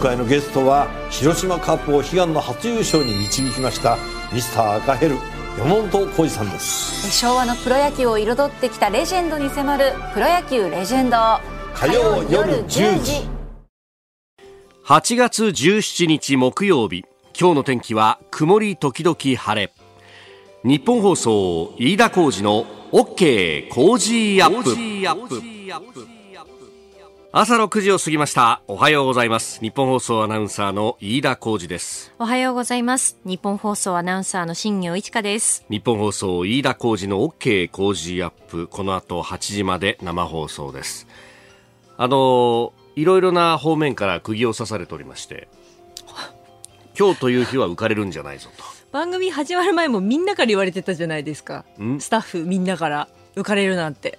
回のゲストは広島カップを悲願の初優勝に導きましたミスター赤ヘル山本浩二さんです。昭和のプロ野球を彩ってきたレジェンドに迫る「プロ野球レジェンド」火曜夜10時。8月17日木曜日。今日の天気は曇り時々晴れ。日本放送飯田浩二の OK 工事アップ朝6時を過ぎました。おはようございます。日本放送アナウンサーの飯田浩二です。おはようございます。日本放送アナウンサーの新業一華です。日本放送飯田浩二の OK 工事アップ。この後8時まで生放送です。あのいろいろな方面から釘を刺されておりまして今日という日は浮かれるんじゃないぞと。番組始まる前もみんなから言われてたじゃないですか。スタッフみんなから浮かれるなんて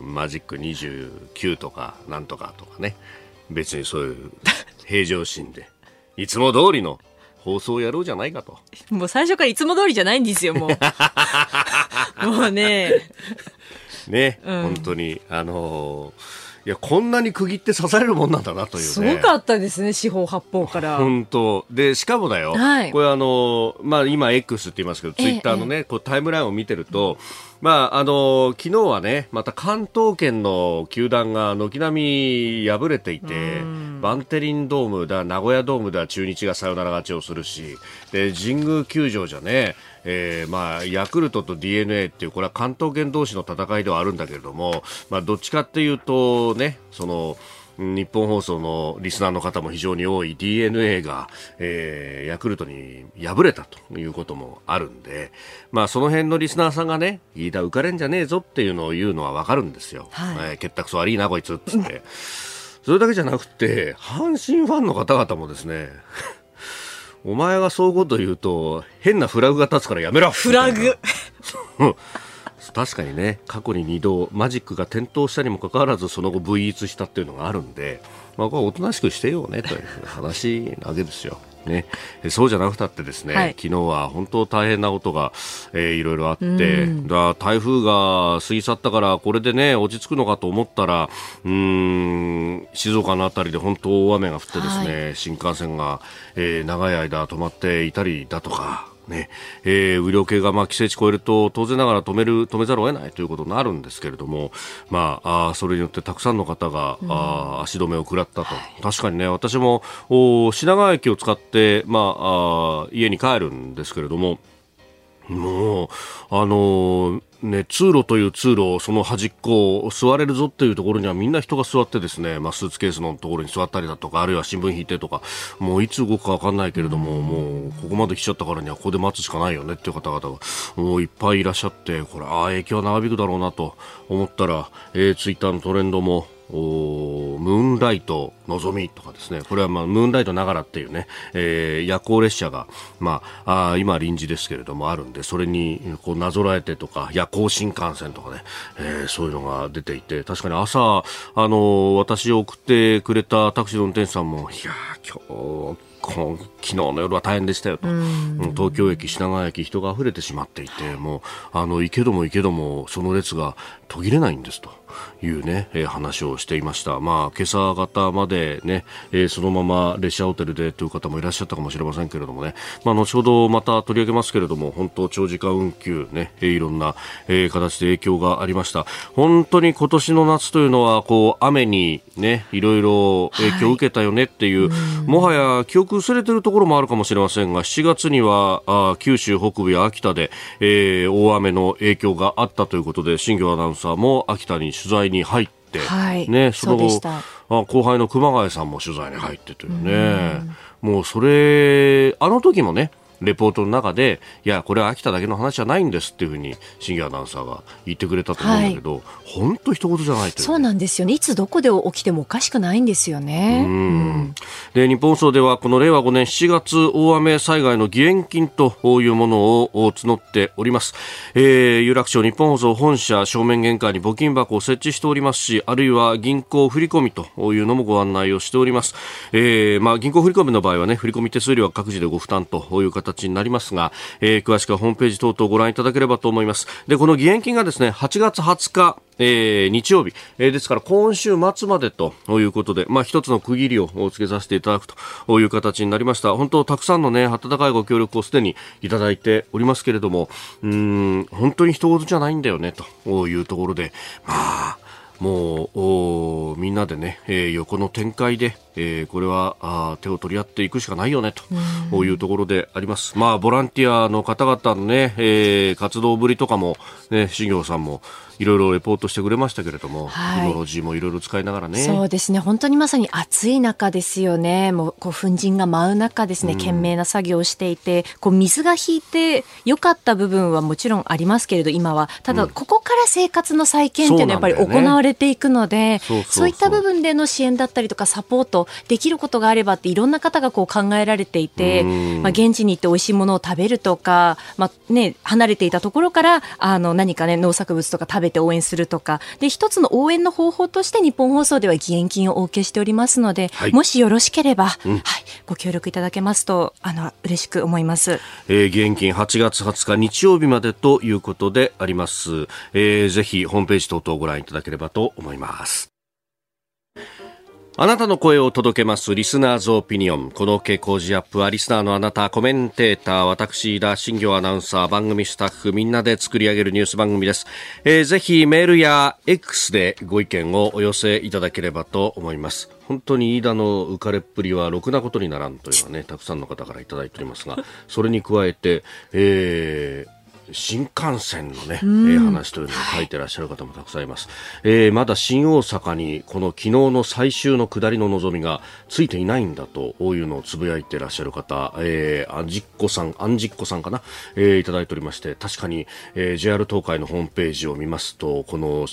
マジック29とかなんとかとかね。別にそういう平常心で。いつも通りの放送をやろうじゃないかと。もう最初からいつも通りじゃないんですよもう。もうね。ね、うん、本当にあのーいやこんなに区切って刺されるもんなんだなという、ね、すごかったですね四方八方から。本当。でしかもだよ、はい、これあのまあ今 X って言いますけど、ツイッターのね、こうタイムラインを見てると、まあ、あの昨日はね、また関東圏の球団が軒並み敗れていて、バンテリンドームだ、名古屋ドームだ、中日がサヨナラ勝ちをするし、で神宮球場じゃね、えー、まあ、ヤクルトと d n a っていう、これは関東圏同士の戦いではあるんだけれども、まあ、どっちかっていうとね、その、日本放送のリスナーの方も非常に多い d n a が、えー、ヤクルトに敗れたということもあるんで、まあ、その辺のリスナーさんがね、飯田浮かれんじゃねえぞっていうのを言うのはわかるんですよ。はい、えー、結託悪いな、こいつっつって。それだけじゃなくて、阪神ファンの方々もですね、お前がそういうこと言うと、変なフラグが立つからやめろ。フラグ。確かにね。過去に2度マジックが点灯したにもかかわらずその後 VE したっていうのがあるんで、まあ、これおとなしくしてよねという話なわけですよ。ね、そうじゃなくたってですね、はい、昨日は本当大変なことが、えー、いろいろあって、だ台風が過ぎ去ったからこれでね落ち着くのかと思ったらうん静岡の辺りで本当大雨が降ってですね、はい、新幹線が、えー、長い間止まっていたりだとかね、えー、雨量計がまあ規制値超えると当然ながら止める止めざるを得ないということになるんですけれども、まあ、あそれによってたくさんの方が、うん、あ足止めを食らったと、はい、確かにね私もお品川駅を使って、まあ、あ家に帰るんですけれどももう、あのー、ね、通路という通路、その端っこを座れるぞっていうところにはみんな人が座ってですね、まあ、スーツケースのところに座ったりだとか、あるいは新聞引いてとか、もういつ動くかわかんないけれども、もうここまで来ちゃったからにはここで待つしかないよねっていう方々がもういっぱいいらっしゃって、これ、ああ、影響は長引くだろうなと思ったら、えー、ツイッターのトレンドも、おムーンライトのぞみとかですね。これはまあムーンライトながらっていうね、えー、夜行列車が、まあ、あ今臨時ですけれどもあるんでそれにこうなぞらえてとか夜行新幹線とかね、えー、そういうのが出ていて確かに朝、あの私を送ってくれたタクシーの運転手さんもいや今日昨日の夜は大変でしたよと、東京駅、品川駅、人が溢れてしまっていて、もうあの行けども行けども、その列が途切れないんですと。いうね、えー、話をしていました。まあ、今朝方までね、えー、そのまま列車ホテルでという方もいらっしゃったかもしれませんけれどもね、まあ、後ほどまた取り上げますけれども、本当長時間運休ね、えー、いろんな、えー、形で影響がありました。本当に今年の夏というのは、こう、雨にね、いろいろ影響を受けたよねっていう、はい、もはや記憶薄れてるところもあるかもしれませんが、7月には、あ九州北部や秋田で、えー、大雨の影響があったということで、新庄アナウンサーも秋田に取材に入って、はい、ね、その後あ後輩の熊谷さんも取材に入ってというね、うもうそれ、あの時もね、レポートの中で、いや、これは秋田だけの話じゃないんですっていうふうに、新業アナウンサーが言ってくれたと思うんだけど、本、当、一言じゃないそうなんですよね。いつどこで起きてもおかしくないんですよね。うん、で、日本放送では、この令和5年7月大雨災害の義援金というものを募っております。えー、有楽町日本放送本社正面玄関に募金箱を設置しておりますし、あるいは銀行振込というのもご案内をしております。えー、まあ、銀行振込の場合はね、振込手数料は各自でご負担という形形になりますが、えー、詳しくはホームページ等々ご覧いただければと思います。で、この義援金がですね、8月20日、えー、日曜日、えー、ですから今週末までということで、まあ一つの区切りをつけさせていただくという形になりました。本当たくさんのね、温かいご協力をすでにいただいておりますけれども、うん、本当に人事じゃないんだよね、というところで、まあ、もうみんなでね、えー、横の展開で、えー、これはあ手を取り合っていくしかないよねというところであります。まあボランティアの方々のね、えー、活動ぶりとかもね、修行さんもいろいろレポートしてくれましたけれども、はい、テクノロジーもいろいろ使いながらね。そうですね。本当にまさに暑い中ですよね。もうこう粉塵が舞う中ですね、懸命な作業をしていて、こう水が引いて良かった部分はもちろんありますけれど、今は。ただ、ここから生活の再建っていうのはやっぱり行われていくので、そういった部分での支援だったりとかサポートできることがあればっていろんな方がこう考えられていて、まあ現地に行って美味しいものを食べるとか、まあね、離れていたところからあの何かね農作物とか食べて応援するとか。で一つの応援の方法として日本放送では義援金をお受けしておりますので、はい、もしよろしければ、うん、はい、ご協力いただけますとあの嬉しく思います、えー、義援金8月20日日曜日までということであります、えー、ぜひホームページ等々ご覧いただければと思いますあなたの声を届けますリスナーズオピニオン。この傾向時アップはリスナーのあなた、コメンテーター、私、田新行アナウンサー、番組スタッフ、みんなで作り上げるニュース番組です。えー、ぜひメールや X でご意見をお寄せいただければと思います。本当に飯田の浮かれっぷりはろくなことにならんというのはね、たくさんの方からいただいておりますが、それに加えて、えー、新幹線のね、えー、話というのを書いてらっしゃる方もたくさんいます、えー、まだ新大阪にこの昨日の最終の下りの望みがついていないんだというのをつぶやいてらっしゃる方、えー、あじっこさん、あんじっこさんかな、えー、いただいておりまして、確かに、えー、JR 東海のホームページを見ますと、この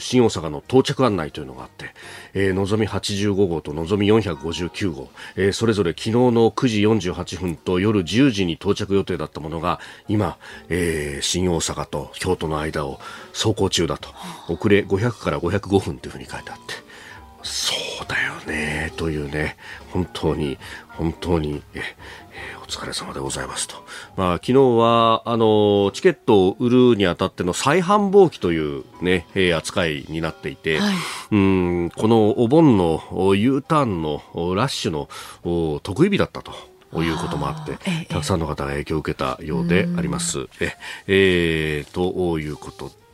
新大阪の到着案内というのがあって、えー、のぞみ85号とのぞみ459号、えー、それぞれ昨日の9時48分と夜10時に到着予定だったものが今、えー、新大阪と京都の間を走行中だと。遅れ500から505分というふうに書いてあって。そうだよねというね。本当に本当にえ、疲れ様でございますと。まあ、昨日は、あの、チケットを売るにあたっての再販売機というね、えー、扱いになっていて、はい、うんこのお盆の U ターンのラッシュの得意日だったと。いうこともあって、たくさんの方が影響を受けたようであります。え、えー、ということで、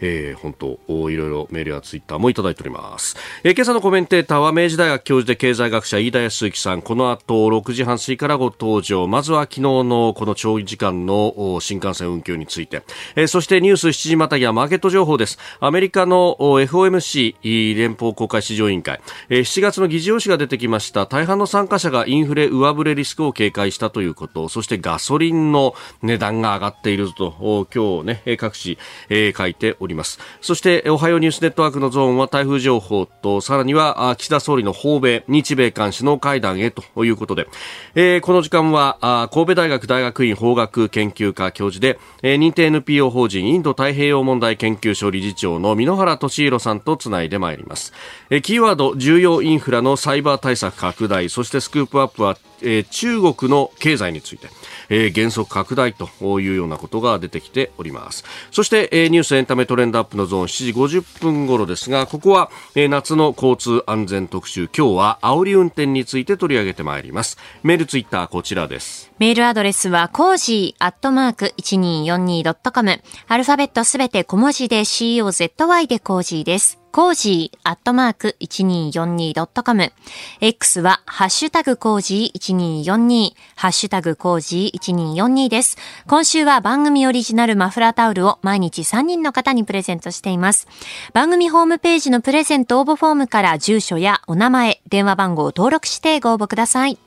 えー、本当いろいろメールやツイッターもいただいております、えー、今朝のコメンテーターは明治大学教授で経済学者飯田康之さん。この後6時半過ぎからご登場。まずは昨日のこの長時間の新幹線運休について、えー、そしてニュース7時またぎはマーケット情報です。アメリカの FOMC 連邦公開市場委員会、えー、7月の議事要旨が出てきました。大半の参加者がインフレ上振れリスクを警戒したということ。そしてガソリンの値段が上がっていると。今日ね各紙、えー書いております。そしておはようニュースネットワークのゾーンは台風情報とさらには岸田総理の訪米日米韓首脳会談へということで、えー、この時間は神戸大学大学院法学研究科教授で、え、認定 NPO 法人インド太平洋問題研究所理事長の箕原俊弘さんとつないでまいります、え、キーワード重要インフラのサイバー対策拡大そしてスクープアップはえ、中国の経済について、えー、原則拡大というようなことが出てきております。そして、えー、ニュースエンタメトレンドアップのゾーン7時50分頃ですがここは、えー、夏の交通安全特集今日は煽り運転について取り上げてまいります。メールツイッターこちらです。メールアドレスはコージーアットマーク 1242.com アルファベットすべて小文字で COZY でコージーです。コージーアットマーク 1242.com。X はハッシュタグコージー1242、ハッシュタグコージー1242です。今週は番組オリジナルマフラータオルを毎日3人の方にプレゼントしています。番組ホームページのプレゼント応募フォームから住所やお名前、電話番号を登録してご応募ください。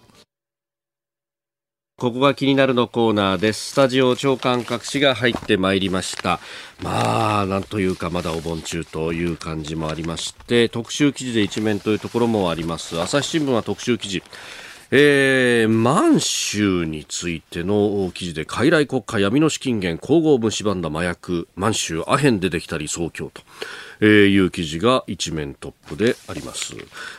ここが気になるのコーナーです。スタジオ長官各紙が入ってまいりました。まあ、なんというか、まだお盆中という感じもありまして、特集記事で一面というところもあります。朝日新聞は特集記事。えー、満州についての記事で、傀儡国家闇の資金源、皇后蝕んだ麻薬、満州アヘンでできた理想郷と。えー、いう記事が一面トップであります。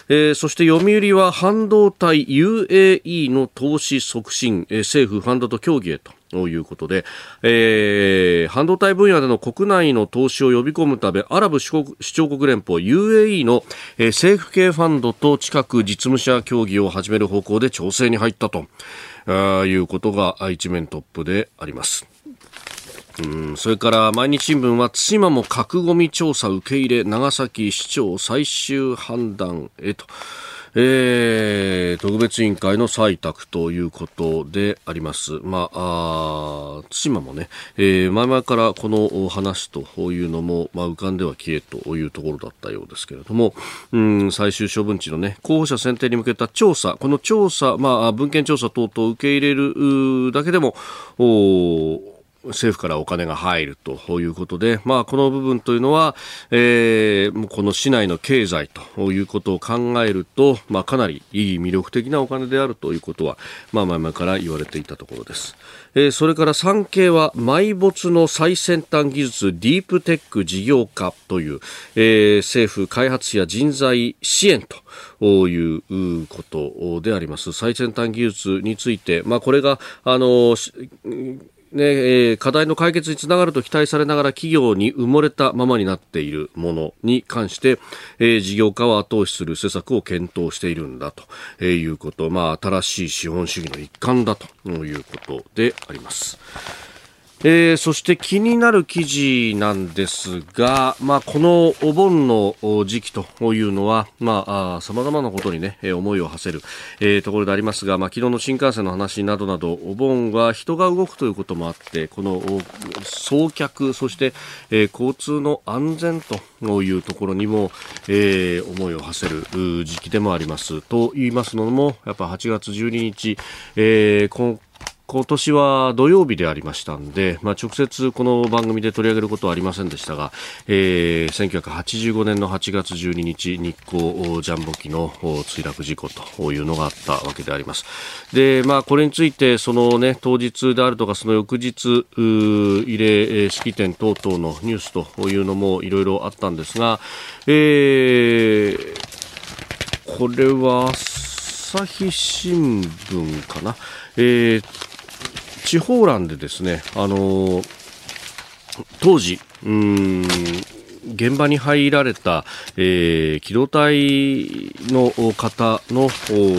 えー、そして読売は半導体 UAE の投資促進、えー、政府ファンドと協議へと。ということで、えー、半導体分野での国内の投資を呼び込むためアラブ首長国連邦 UAE の、えー、政府系ファンドと近く実務者協議を始める方向で調整に入ったとあいうことが一面トップであります。うんそれから毎日新聞は対馬も核ごみ調査受け入れ長崎市長最終判断へと。えー、特別委員会の採択ということであります。まあ、あ対馬もね、えー、前々からこの話というのも、まあ、浮かんでは消えというところだったようですけれども、うん、最終処分地のね、候補者選定に向けた調査、この調査、まあ、文献調査等々受け入れるだけでも、お政府からお金が入るということで、まあ、この部分というのは、えー、この市内の経済ということを考えると、まあ、かなりいい魅力的なお金であるということは、まあ、前々から言われていたところです。えー、それから産経は埋没の最先端技術ディープテック事業化という、えー、政府開発や人材支援ということであります最先端技術について、まあ、これがあのねえー、課題の解決につながると期待されながら企業に埋もれたままになっているものに関して、えー、事業化を後押しする施策を検討しているんだと、いうこと、まあ、新しい資本主義の一環だということであります。えー、そして気になる記事なんですが、まあ、このお盆の時期というのは、まあ、様々なことにね、思いを馳せる、えー、ところでありますが、まあ、昨日の新幹線の話などなど、お盆は人が動くということもあって、この送客、そして、えー、交通の安全というところにも、えー、思いを馳せる時期でもあります。と言いますのも、やっぱ8月12日、えー、今今年は土曜日でありましたんで、まあ、直接この番組で取り上げることはありませんでしたが、えー、1985年の8月12日日光ジャンボ機の墜落事故というのがあったわけであります。で、まあ、これについてそのね当日であるとかその翌日慰霊式典等々のニュースというのもいろいろあったんですが、えー、これは朝日新聞かな？えー地方欄でですね、あの、当時、うん現場に入られた、えー、機動隊の方の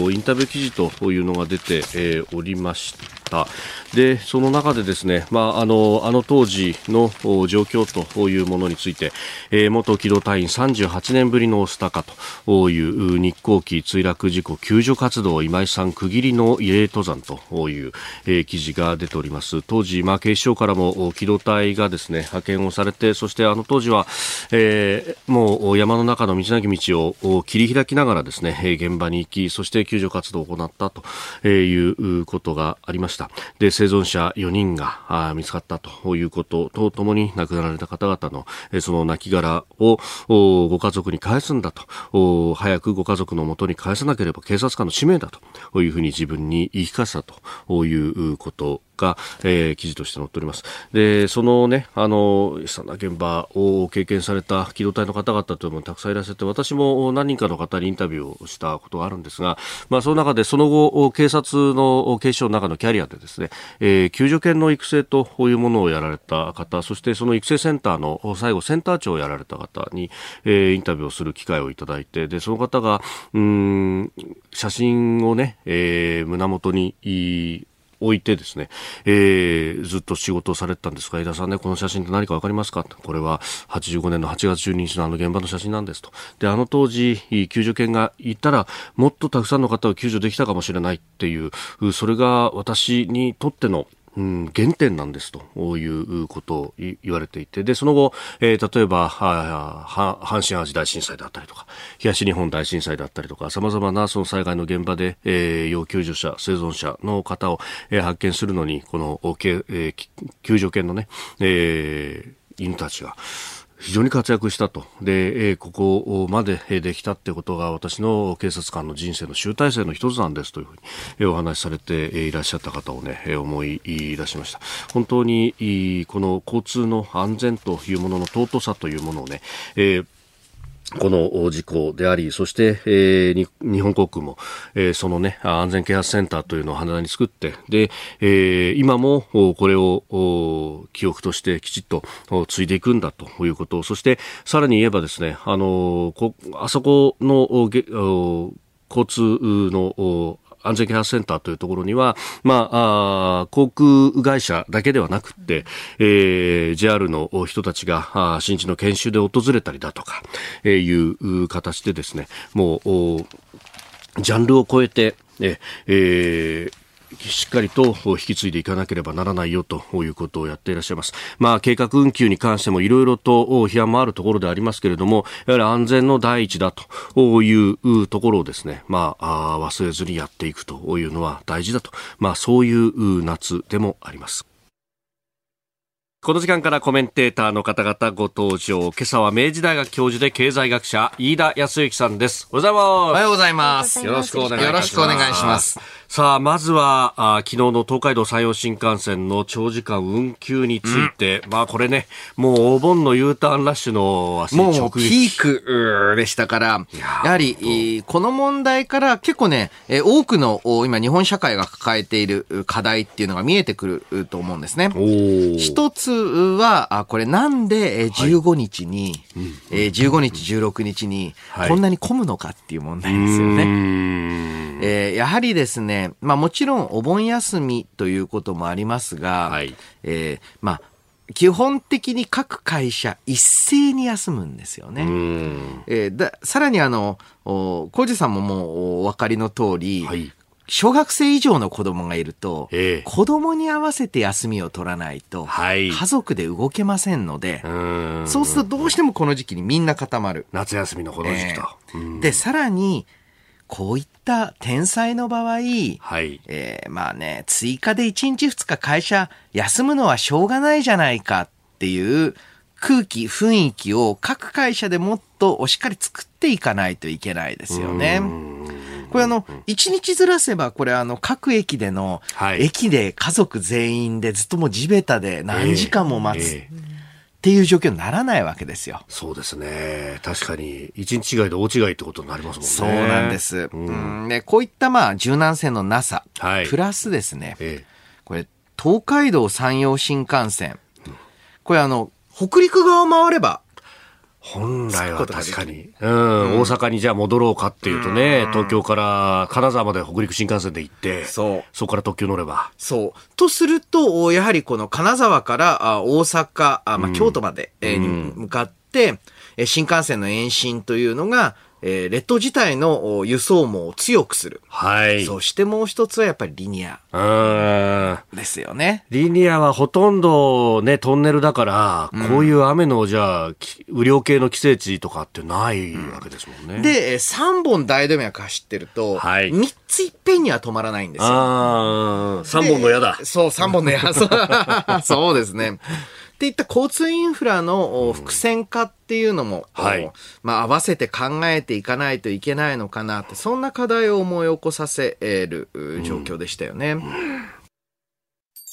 インタビュー記事というのが出て、えー、おりました。でその中でですね、まあ、あのあの当時の状況というものについて、えー、元機動隊員38年ぶりのスタカという日航機墜落事故救助活動今井さん区切りの慰霊登山という、えー、記事が出ております。当時、まあ、警視庁からも機動隊がですね派遣をされてそしてあの当時は、えー、もう山の中の道なき道を切り開きながらですね現場に行きそして救助活動を行ったということがありました。で生存者4人が見つかったということとともに亡くなられた方々のその亡骸をご家族に返すんだと早くご家族のもとに返さなければ警察官の使命だというふうに自分に言い聞かせたということが、えー、記事として載っております。で、そのね、あの、悲惨な現場を経験された機動隊の方々というのもたくさんいらっしゃって、私も何人かの方にインタビューをしたことがあるんですが、まあ、その中でその後、警察の警視庁の中のキャリアでですね、えー、救助犬の育成というものをやられた方、そしてその育成センターの最後、センター長をやられた方に、えー、インタビューをする機会をいただいて、で、その方が、うん、写真をね、えー、胸元に、置いてですね、えー、ずっと仕事をされてたんですが、江田さんね、この写真って何かわかりますか？これは85年の8月12日のあの現場の写真なんですと。で、あの当時、救助犬がいたら、もっとたくさんの方を救助できたかもしれないっていう、それが私にとってのうん、原点なんですということを言われていて、で、その後、えー、例えば、阪神淡路大震災だったりとか、東日本大震災だったりとか、様々なその災害の現場で、えー、要救助者、生存者の方を、えー、発見するのに、この、えー、救助犬のね、えー、犬たちが、非常に活躍したと。で、ここまでできたってことが私の警察官の人生の集大成の一つなんですというふうに、お話しされていらっしゃった方をね、思い出しました。本当に、この交通の安全というものの尊さというものをね、えーこの事故であり、そして、えー、日本航空も、えー、そのね、安全啓発センターというのを羽田に作って、で、えー、今もこれを記憶としてきちっと継いでいくんだということ、そしてさらに言えばですね、あの、こあそこの交通の安全啓発センターというところには、まあ、あ航空会社だけではなくて、えー、JR の人たちが新地の研修で訪れたりだとか、えー、いう形でですね、もう、ジャンルを超えて、えー、しっかりと引き継いでいかなければならないよということをやっていらっしゃいます。まあ、計画運休に関してもいろいろと批判もあるところでありますけれども、やはり安全の第一だというところをですね、まあ、忘れずにやっていくというのは大事だと、まあ、そういう夏でもあります。この時間からコメンテーターの方々ご登場。今朝は明治大学教授で経済学者、飯田康之さんです。おはようございます。おはようございます。よろしくお願いします。よろしくお願いします。さあ、まずは、あ昨日の東海道山陽新幹線の長時間運休について、うん、まあこれね、もうお盆の U ターンラッシュの足もうピークでしたから、やはり、この問題から結構ね、多くの今日本社会が抱えている課題っていうのが見えてくると思うんですね。一つは、これなんで15日に、はい、15日、16日にこんなに混むのかっていう問題ですよね。えー、やはりですね、まあもちろんお盆休みということもありますが、はい、えー、まあ基本的に各会社一斉に休むんですよね。えー、ださらにあの、浩二さんももうお分かりの通り、はい、小学生以上の子供がいると、ええ、子供に合わせて休みを取らないと、はい、家族で動けませんので、そうするとどうしてもこの時期にみんな固まる。夏休みのこの時期と。えー、で、さらに、こういった天才の場合、はい、えー、まあね、追加で1日2日会社休むのはしょうがないじゃないかっていう空気、雰囲気を各会社でもっとしっかり作っていかないといけないですよね。これあの、一日ずらせば、これあの、各駅での、駅で家族全員でずっともう地べたで何時間も待つ。えーえーっていう状況にならないわけですよ。そうですね。確かに、一日違いで大違いってことになりますもんね。そうなんです。うん、うんでこういったまあ柔軟性のなさ、はい、プラスですね、ええ、これ、東海道山陽新幹線、これあの、北陸側を回れば、本来は確かに、うん、大阪にじゃあ戻ろうかっていうとね、東京から金沢まで北陸新幹線で行って、そう。そこから特急乗れば。そう。とすると、やはりこの金沢から大阪、あまあ、京都まで、に向かって、新幹線の延伸というのが、えー、列島自体の輸送網を強くする。はい。そしてもう一つはやっぱりリニア。うん。ですよね。リニアはほとんどね、トンネルだから、うん、こういう雨の、じゃあ、雨量計の規制値とかってないわけですもんね。うん、で、3本大動脈走ってると、はい。3ついっぺんには止まらないんですよ。ああ、3本の矢だ。そう、3本の矢。そうですね。っていった交通インフラの複線化っていうのも、はい、まあ、合わせて考えていかないといけないのかなって、そんな課題を思い起こさせる状況でしたよね。うん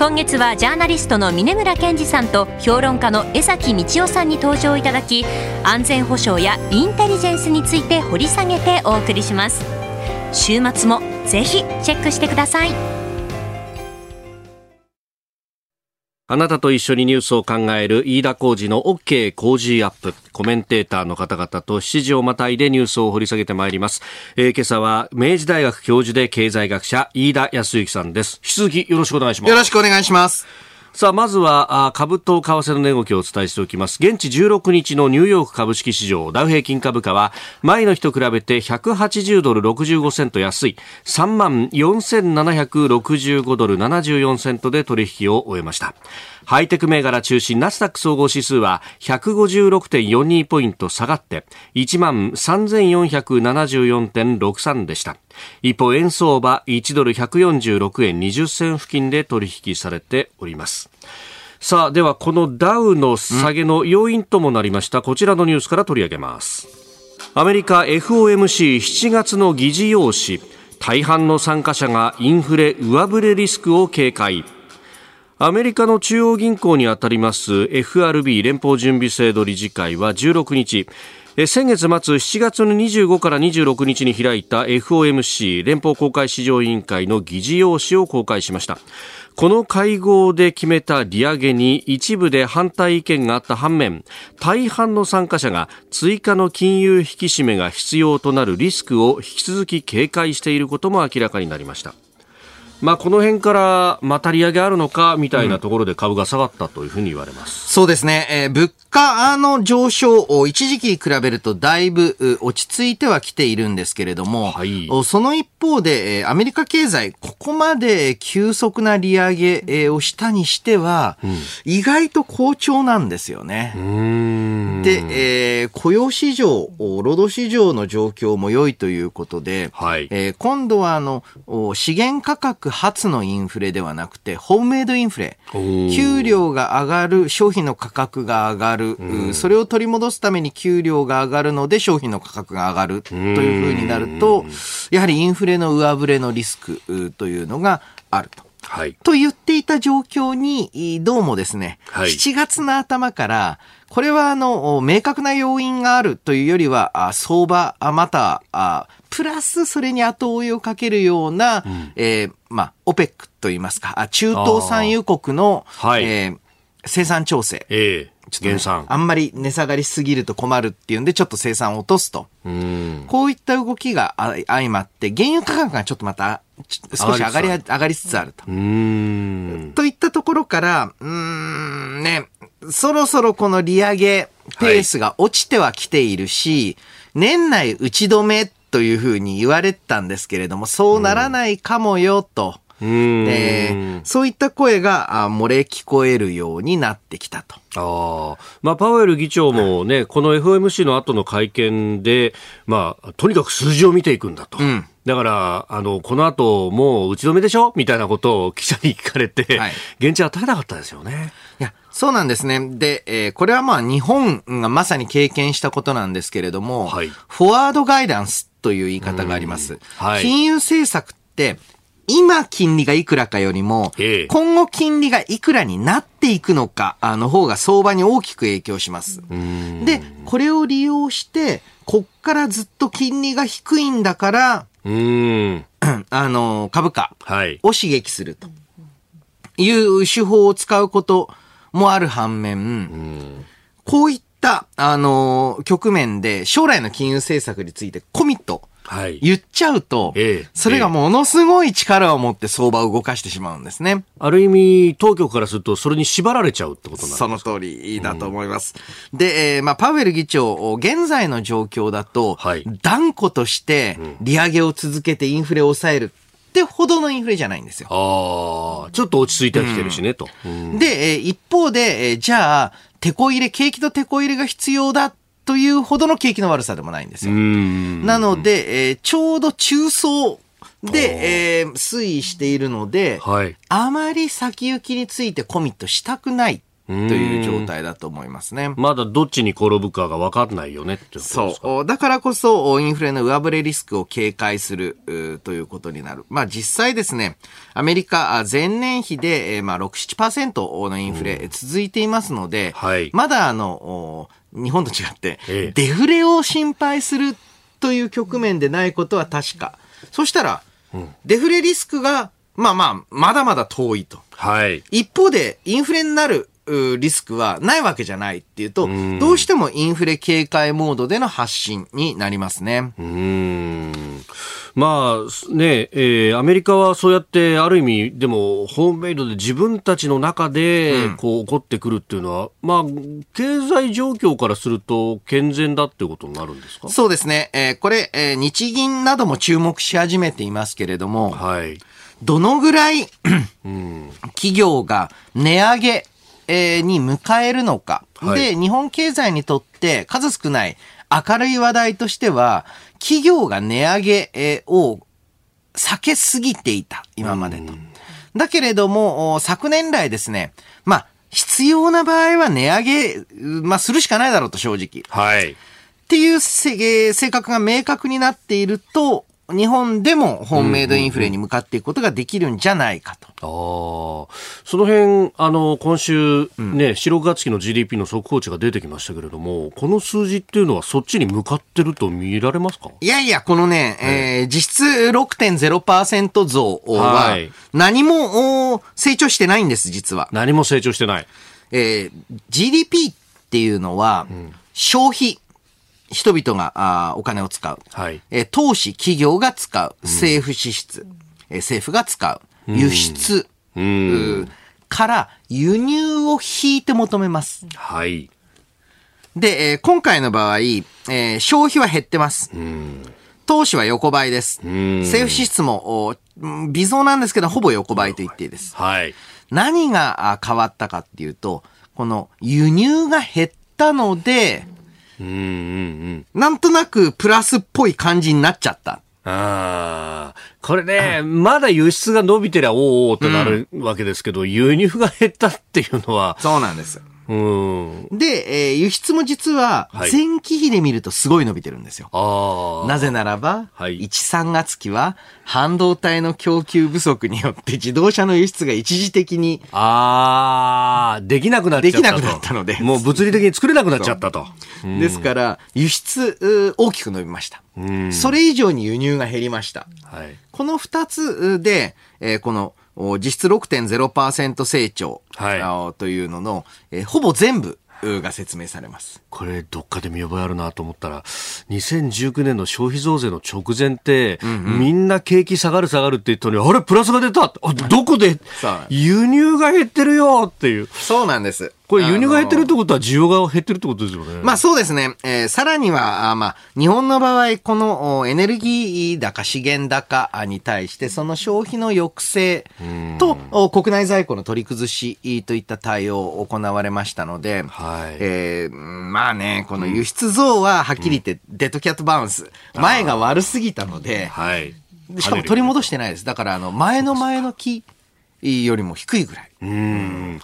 今月はジャーナリストの峯村健司さんと評論家の江崎道朗さんに登場いただき安全保障やインテリジェンスについて掘り下げてお送りします。週末もぜひチェックしてください。あなたと一緒にニュースを考える飯田浩二の OK 工事アップ。コメンテーターの方々と7時をまたいでニュースを掘り下げてまいります。えー、今朝は明治大学教授で経済学者飯田康之さんです。引き続きよろしくお願いします。よろしくお願いします。さあ、まずは、株と為替の値動きをお伝えしておきます。現地16日のニューヨーク株式市場、ダウ平均株価は、前の日と比べて180ドル65セント安い、3万4765ドル74セントで取引を終えました。ハイテク銘柄中心ナスダック総合指数は156.42ポイント下がって1万3474.63でした。一方、円相場1ドル146円20銭付近で取引されております。さあ、ではこのダウの下げの要因ともなりました、こちらのニュースから取り上げます。アメリカ FOMC7 月の議事要旨、大半の参加者がインフレ上振れリスクを警戒。アメリカの中央銀行にあたります FRB 連邦準備制度理事会は16日先月末7月の25から26日に開いた FOMC 連邦公開市場委員会の議事要旨を公開しました。この会合で決めた利上げに一部で反対意見があった反面大半の参加者が追加の金融引き締めが必要となるリスクを引き続き警戒していることも明らかになりました。まあ、この辺からまた利上げあるのかみたいなところで株が下がったというふうに言われます。うん、そうですね。えー、物価の上昇、一時期比べるとだいぶ落ち着いてはきているんですけれども、はい、その一方で、アメリカ経済、ここまで急速な利上げをしたにしては、うん、意外と好調なんですよね。で、えー、雇用市場、労働市場の状況も良いということで、はい、えー、今度はあの資源価格初のインフレではなくて、ホームメイドインフレ。給料が上がる、商品の価格が上がる、それを取り戻すために給料が上がるので商品の価格が上がる。というふうになると、やはりインフレの上振れのリスクというのがあると。はい、と言っていた状況に、どうもですね、はい、7月の頭から、これはあの、明確な要因があるというよりは、相場、また、プラスそれに後追いをかけるような、うん、えー、まあ、オペックといいますか、中東産油国の、はい、えー、生産調整。ええ。ちょっと、ね、あんまり値下がりしすぎると困るっていうんで、ちょっと生産を落とすと。うこういった動きが相まって、原油価格がちょっとまた、少し上がり、上がりつつある。と。といったところから、うん、ね、そろそろこの利上げペースが落ちてはきているし、はい、年内打ち止めというふうに言われたんですけれども、そうならないかもよと。で、そういった声が漏れ聞こえるようになってきたと。あまあ、パウエル議長もね、この FOMC の後の会見で、まあ、とにかく数字を見ていくんだと。うん、だから、あの、この後、もう打ち止めでしょ？みたいなことを記者に聞かれて、はい、現地は高かったですよね。いや、そうなんですね。で、えー、これはまあ、日本がまさに経験したことなんですけれども、はい、フォワードガイダンスという言い方があります。はい、金融政策って、今金利がいくらかよりも、今後金利がいくらになっていくのか、あの方が相場に大きく影響します。で、これを利用して、こっからずっと金利が低いんだから、あの、株価を刺激すると。いう手法を使うこともある反面、こういった、あの、局面で将来の金融政策についてコミットはい、言っちゃうと、ええ、それがものすごい力を持って相場を動かしてしまうんですね。ある意味、当局からすると、それに縛られちゃうってことなんですか？その通りだと思います。うん、で、えー、まあ、パウエル議長、現在の状況だと、はい、断固として利上げを続けてインフレを抑えるってほどのインフレじゃないんですよ。ああ、ちょっと落ち着いてきてるしね、と。うん、で、えー、一方で、えー、じゃあ、手こ入れ、景気と手こ入れが必要だというほどの景気の悪さでもないんですよ。なので、えー、ちょうど中層で、えー、推移しているので、はい、あまり先行きについてコミットしたくないという状態だと思いますね。まだどっちに転ぶかが分かんないよねってそう。だからこそ、インフレの上振れリスクを警戒するということになる。まあ実際ですね、アメリカ前年比で、えー、まあ6、7%のインフレ続いていますので、はい、まだあの、日本と違って、デフレを心配するという局面でないことは確か。そしたら、デフレリスクが、まあまあ、まだまだ遠いと。はい。一方で、インフレになるリスクはないわけじゃないっていうと、うどうしてもインフレ警戒モードでの発信になりますね。うん。まあね、えー、アメリカはそうやってある意味でもホームメイドで自分たちの中でこう起こってくるっていうのは、うん、まあ経済状況からすると健全だっていうことになるんですか？そうですね。えー、これ、えー、日銀なども注目し始めていますけれども、はい。どのぐらい 企業が値上げ、えに迎えるのか、はい、で、日本経済にとって数少ない明るい話題としては、企業が値上げを避けすぎていた、今までと。だけれども、昨年来ですね、まあ、必要な場合は値上げ、まあ、するしかないだろうと、正直。はい。っていう性格が明確になっていると、日本でもホームメイドインフレに向かっていくことができるんじゃないかと。ああ、その辺、あの、今週、ね、うん、4、月期の GDP の速報値が出てきましたけれども、この数字っていうのはそっちに向かってると見られますか？いやいや、このね、えー、実質6.0%増は、何も成長してないんです、実は。何も成長してない。えー、GDP っていうのは、消費、人々があお金を使う、はいえー、投資、企業が使う、政府支出、うん、えー、政府が使う、輸出、うん、から輸入を引いて求めます。はい。で、えー、今回の場合、えー、消費は減ってます。うん投資は横ばいです。政府支出も微増なんですけど、ほぼ横ばいと言っていいです。はい。何が変わったかっていうと、この輸入が減ったので、うんうんうん、なんとなくプラスっぽい感じになっちゃった。ああ、これね、まだ輸出が伸びてりゃおおおってなるわけですけど、うん、輸入が減ったっていうのは。そうなんです。うん、で、えー、輸出も実は、前期比で見るとすごい伸びてるんですよ。はい、なぜならば、はい、1、3月期は、半導体の供給不足によって自動車の輸出が一時的に、ああ、できなくなっちゃったできなくなったので。もう物理的に作れなくなっちゃったと。ですから、輸出、大きく伸びました。それ以上に輸入が減りました。はい、この二つで、えー、この、実質6.0%成長、はい、というのの、えー、ほぼ全部が説明されます。これ、どっかで見覚えあるなと思ったら、2019年の消費増税の直前って、うんうん、みんな景気下がる下がるって言ったのに、あれ、プラスが出たあどこで輸入が減ってるよっていう。そうなんです。これ輸入が減ってるってことは需要が減ってるってことですよね。まあそうですね。えー、さらには、あまあ、日本の場合、このエネルギー高、資源高に対して、その消費の抑制と国内在庫の取り崩しといった対応を行われましたので、はい、えー、まあね、この輸出増ははっきり言ってデッドキャットバウンス、前が悪すぎたので、はい、しかも取り戻してないです。だからあの前の前の期よりも低いぐらい。うん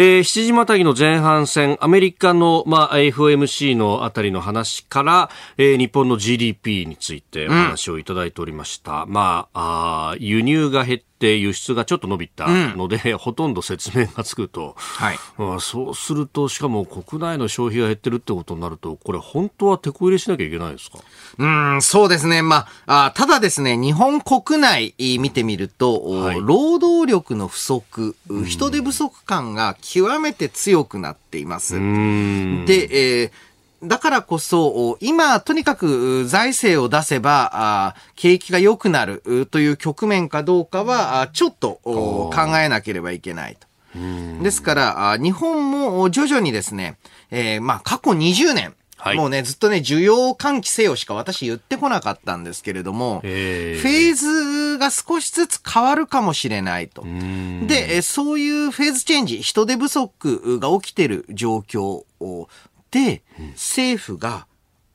えー、7時またぎの前半戦、アメリカの、まあ、FOMC のあたりの話から、えー、日本の GDP についてお話をいただいておりました。うん、まああ、輸入が減っって輸出がちょっと伸びたので、うん、ほとんど説明がつくと、はい、そうすると、しかも国内の消費が減ってるってことになると、これ、本当は手こ入れしなきゃいけないですか？うん、そうですね。まあ、あただですね、日本国内見てみると、はい、労働力の不足、人手不足感が極めて強くなっています。で、えーだからこそ、今、とにかく財政を出せば、景気が良くなるという局面かどうかは、ちょっと考えなければいけないと。ですから、日本も徐々にですね、えー、まあ、過去20年、はい、もうね、ずっとね、需要喚起せよしか私言ってこなかったんですけれども、フェーズが少しずつ変わるかもしれないと。で、そういうフェーズチェンジ、人手不足が起きてる状況で、政府が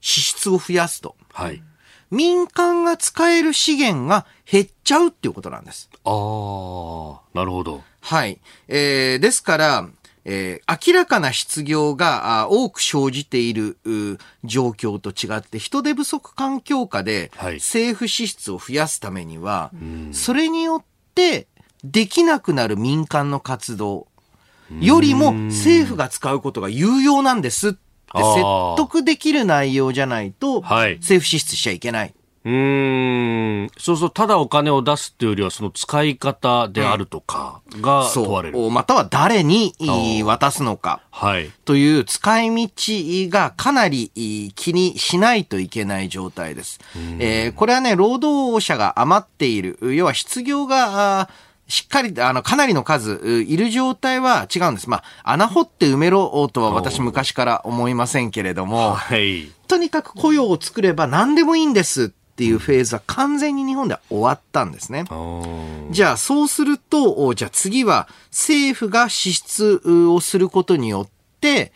支出を増やすと。はい。民間が使える資源が減っちゃうっていうことなんです。ああ、なるほど。はい。えー、ですから、えー、明らかな失業が多く生じている状況と違って、人手不足環境下で政府支出を増やすためには、はい、それによってできなくなる民間の活動よりも政府が使うことが有用なんです説得できる内容じゃないと、政府支出しちゃいけない。うーん。そうそう、ただお金を出すっていうよりは、その使い方であるとかが問われる。そう。または誰に渡すのか。はい。という使い道がかなり気にしないといけない状態です。えーこれはね、労働者が余っている、要は失業が、しっかり、あの、かなりの数ういる状態は違うんです。まあ、穴掘って埋めろとは私昔から思いませんけれども、はい。とにかく雇用を作れば何でもいいんですっていうフェーズは完全に日本では終わったんですね。じゃあ、そうすると、おじゃあ次は政府が支出をすることによって、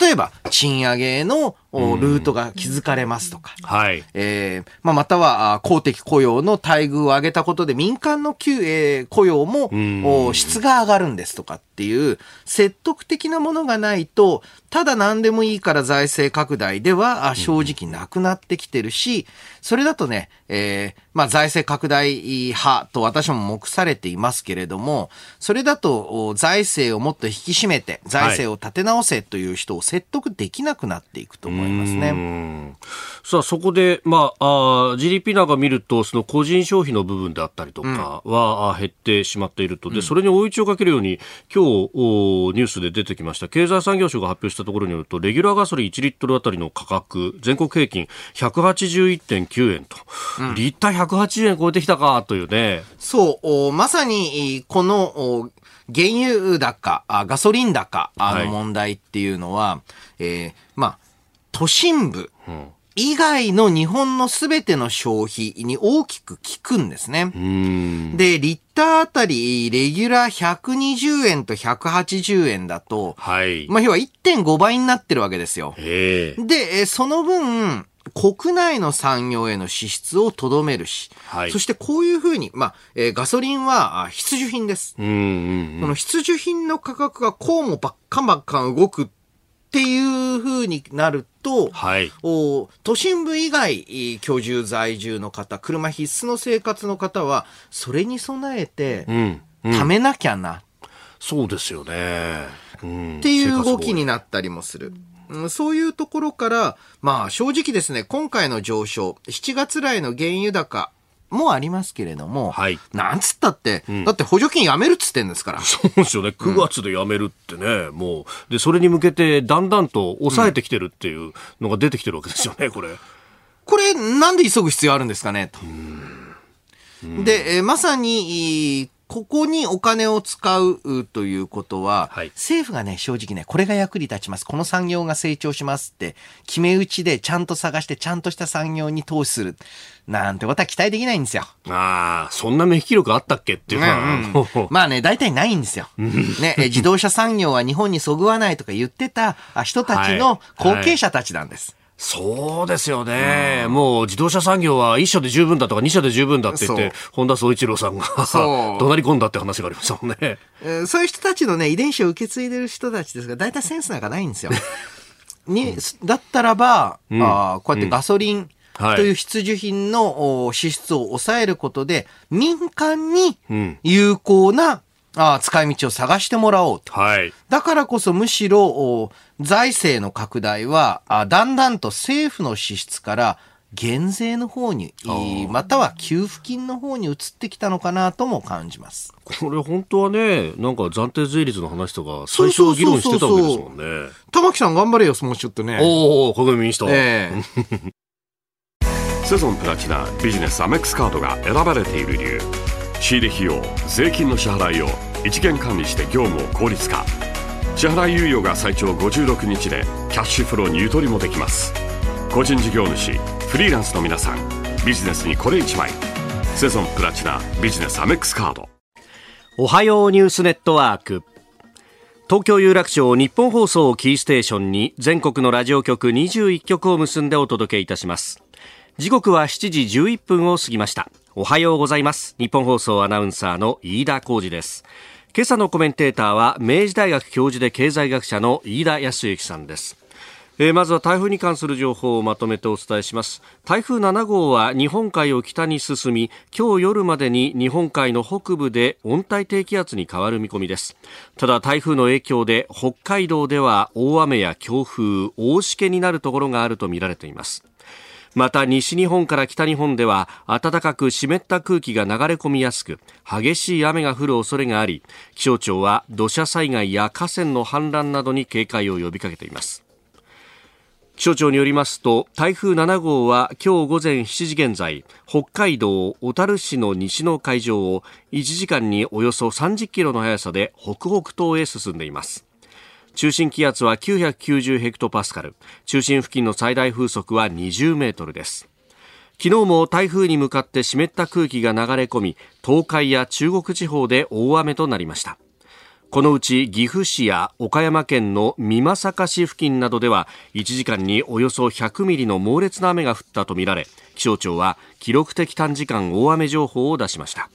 例えば賃上げのおルートが築かれますとか、はい。えーまあ、またはあ公的雇用の待遇を上げたことで民間の給、えー雇用も質が上がるんですとかっていう説得的なものがないと、ただ何でもいいから財政拡大ではあ正直なくなってきてるし、それだとね、えーまあ、財政拡大派と私も目されていますけれども、それだとお財政をもっと引き締めて、財政を立て直せという人を説得できなくなっていくと。思いますうね。んさあ、そこで、まあ、あー GDP なんか見ると、その個人消費の部分であったりとかは、あー減ってしまっていると。で、それに追い打ちをかけるように、今日、おニュースで出てきました、経済産業省が発表したところによると、レギュラーガソリン1リットルあたりの価格、全国平均181.9円と。リッター180円超えてきたか、というね。そう、おまさに、いこの、お原油高、あガソリン高の問題っていうのは、えーまあ、都心部うん以外の日本のすべての消費に大きく効くんですね。うん。で、リッターあたり、レギュラー120円と180円だと、はい。まあ、要は1.5倍になってるわけですよ。ええで、えーその分、国内の産業への支出をとどめるし、はいそしてこういうふうに、まあ、えーガソリンはあ必需品です。うんうんその必需品の価格がこうもばっかばっか動くっていうふうになると、はい。お都心部以外、居住在住の方、車必須の生活の方は、それに備えてう、ん。うん貯めなきゃなそうですよね。うんっていう動きになったりもする。うんそういうところから、まあ正直ですね、今回の上昇、7月来の原油高もありますけれども、はいなんつったって、んだって補助金やめるっつってんですから。そうですよね。9月で辞めるってね、もう。で、それに向けて、だんだんと抑えてきてるっていうのが出てきてるわけですよね、これ。これ、なんで急ぐ必要あるんですかねと。で、えーまさに、ここにお金を使うということは、はい政府がね、正直ね、これが役に立ちます。この産業が成長しますって、決め打ちでちゃんと探して、ちゃんとした産業に投資する。なんてことは期待できないんですよ。ああ、そんな目引き力あったっけっていうのは、もう まあね、大体ないんですよ。ね、え自動車産業は日本にそぐわないとか言ってたあ人たちのはい後継者たちなんです。そうですよね。もう自動車産業は一社で十分だとか二社で十分だって言ってそ、本田宗一郎さんが怒鳴り込んだって話がありましたもんね。えーそういう人たちのね、遺伝子を受け継いでる人たちですが、大体センスなんかないんですよ。に、だったらば、んあーこうやってガソリンはいという必需品のお支出を抑えることで、民間にうん。有効なあー使い道を探してもらおうと。はい。だからこそむしろお財政の拡大はあだんだんと政府の支出から減税の方にまたは給付金の方に移ってきたのかなとも感じます。これ本当はね、なんか暫定税率の話とか最初議論してたわけですもんね。玉木さん頑張れよ、もうちょっとね。おお、国民民主党。ええ セゾンプラチナビジネスアメックスカードが選ばれている理由仕入れ費用税金の支払いを一元管理して業務を効率化支払い猶予が最長56日でキャッシュフローにゆとりもできます個人事業主フリーランスの皆さんビジネスにこれ一枚セゾンプラチナビジネスアメックスカードおはようニュースネットワーク。東京有楽町日本放送をキーステーションに全国のラジオ局21局を結んでお届けいたします。時刻は7時11分を過ぎました。おはようございます。日本放送アナウンサーの飯田浩二です。今朝のコメンテーターは明治大学教授で経済学者の飯田康之さんです。えーまずは台風に関する情報をまとめてお伝えします。台風7号は日本海を北に進み今日夜までに日本海の北部で温帯低気圧に変わる見込みです。ただ台風の影響で北海道では大雨や強風大しけになるところがあるとみられています。また西日本から北日本では暖かく湿った空気が流れ込みやすく激しい雨が降る恐れがあり気象庁は土砂災害や河川の氾濫などに警戒を呼びかけています。気象庁によりますと台風7号は今日午前7時現在北海道小樽市の西の海上を1時間におよそ30キロの速さで北北東へ進んでいます。中心気圧は990ヘクトパスカル。中心付近の最大風速は20メートルです。昨日も台風に向かって湿った空気が流れ込み東海や中国地方で大雨となりました。このうち岐阜市や岡山県の美作市付近などでは1時間におよそ100ミリの猛烈な雨が降ったとみられ気象庁は記録的短時間大雨情報を出しました。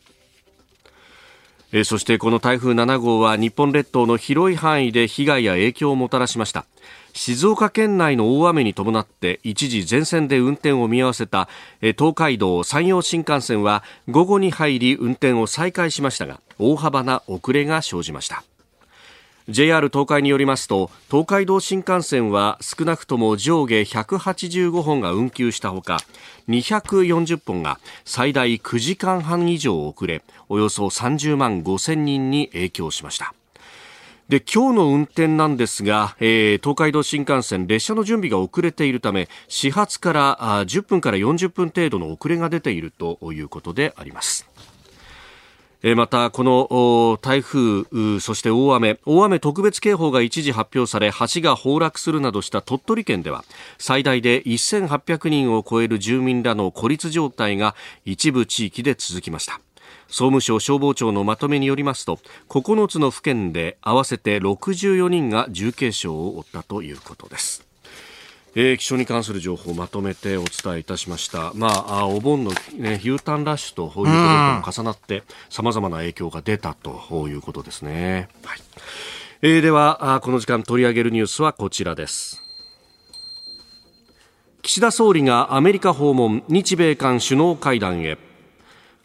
えそしてこの台風7号は日本列島の広い範囲で被害や影響をもたらしました。静岡県内の大雨に伴って一時全線で運転を見合わせた東海道山陽新幹線は午後に入り運転を再開しましたが大幅な遅れが生じました。JR 東海によりますと東海道新幹線は少なくとも上下185本が運休したほか240本が最大9時間半以上遅れおよそ30万5000人に影響しました。で今日の運転なんですが、えー、東海道新幹線列車の準備が遅れているため始発からあ10分から40分程度の遅れが出ているということであります。またこの台風そして大雨。大雨特別警報が一時発表され橋が崩落するなどした鳥取県では最大で1800人を超える住民らの孤立状態が一部地域で続きました。総務省消防庁のまとめによりますと9つの府県で合わせて64人が重軽傷を負ったということです。えー、気象に関する情報をまとめてお伝えいたしました。まあ、お盆の、ね、U ターンラッシュということと重なって、様々な影響が出たということですね。はい。えー、では、この時間取り上げるニュースはこちらです。岸田総理がアメリカ訪問、日米韓首脳会談へ。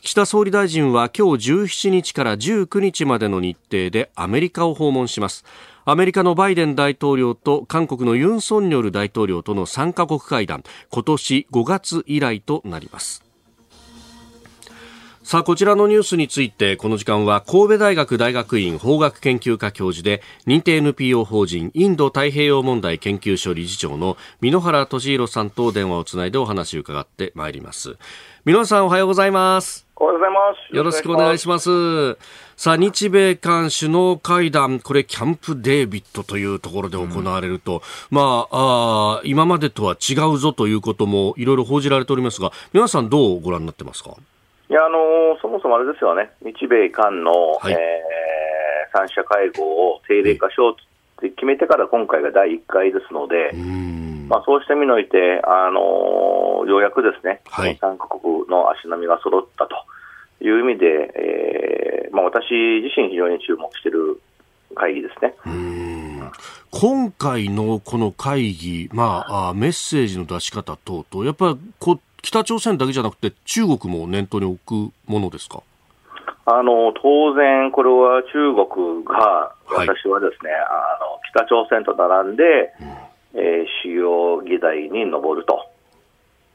岸田総理大臣は今日17日から19日までの日程でアメリカを訪問します。アメリカのバイデン大統領と韓国のユン・ソンニョル大統領との3カ国会談今年5月以来となりますさあ、こちらのニュースについて、この時間は神戸大学大学院法学研究科教授で、認定 NPO 法人インド太平洋問題研究所理事長の箕原俊弘さんと電話をつないでお話を伺ってまいります。箕原さんおはようございます。おはようございます。よろしくお願いします。さあ、日米韓首脳会談、これ、キャンプ・デービッドというところで行われると、うん、まああ、今までとは違うぞということもいろいろ報じられておりますが、皆さん、どうご覧になってますか？いや、あのー、そもそもあれですよね、日米韓の、はい、えー、三者会合を定例化しようって決めてから今回が第1回ですので、まあ、そうした意味において、あのー、ようやくですね、はい、3カ国の足並みが揃ったと。いう意味で、えーまあ、私自身、非常に注目している会議ですね。今回のこの会議、まあ、メッセージの出し方等々、やっぱりこ北朝鮮だけじゃなくて、中国も念頭に置くものですか？あの当然、これは中国が、私はですね、はい、あの北朝鮮と並んで、うん、えー、主要議題に上ると。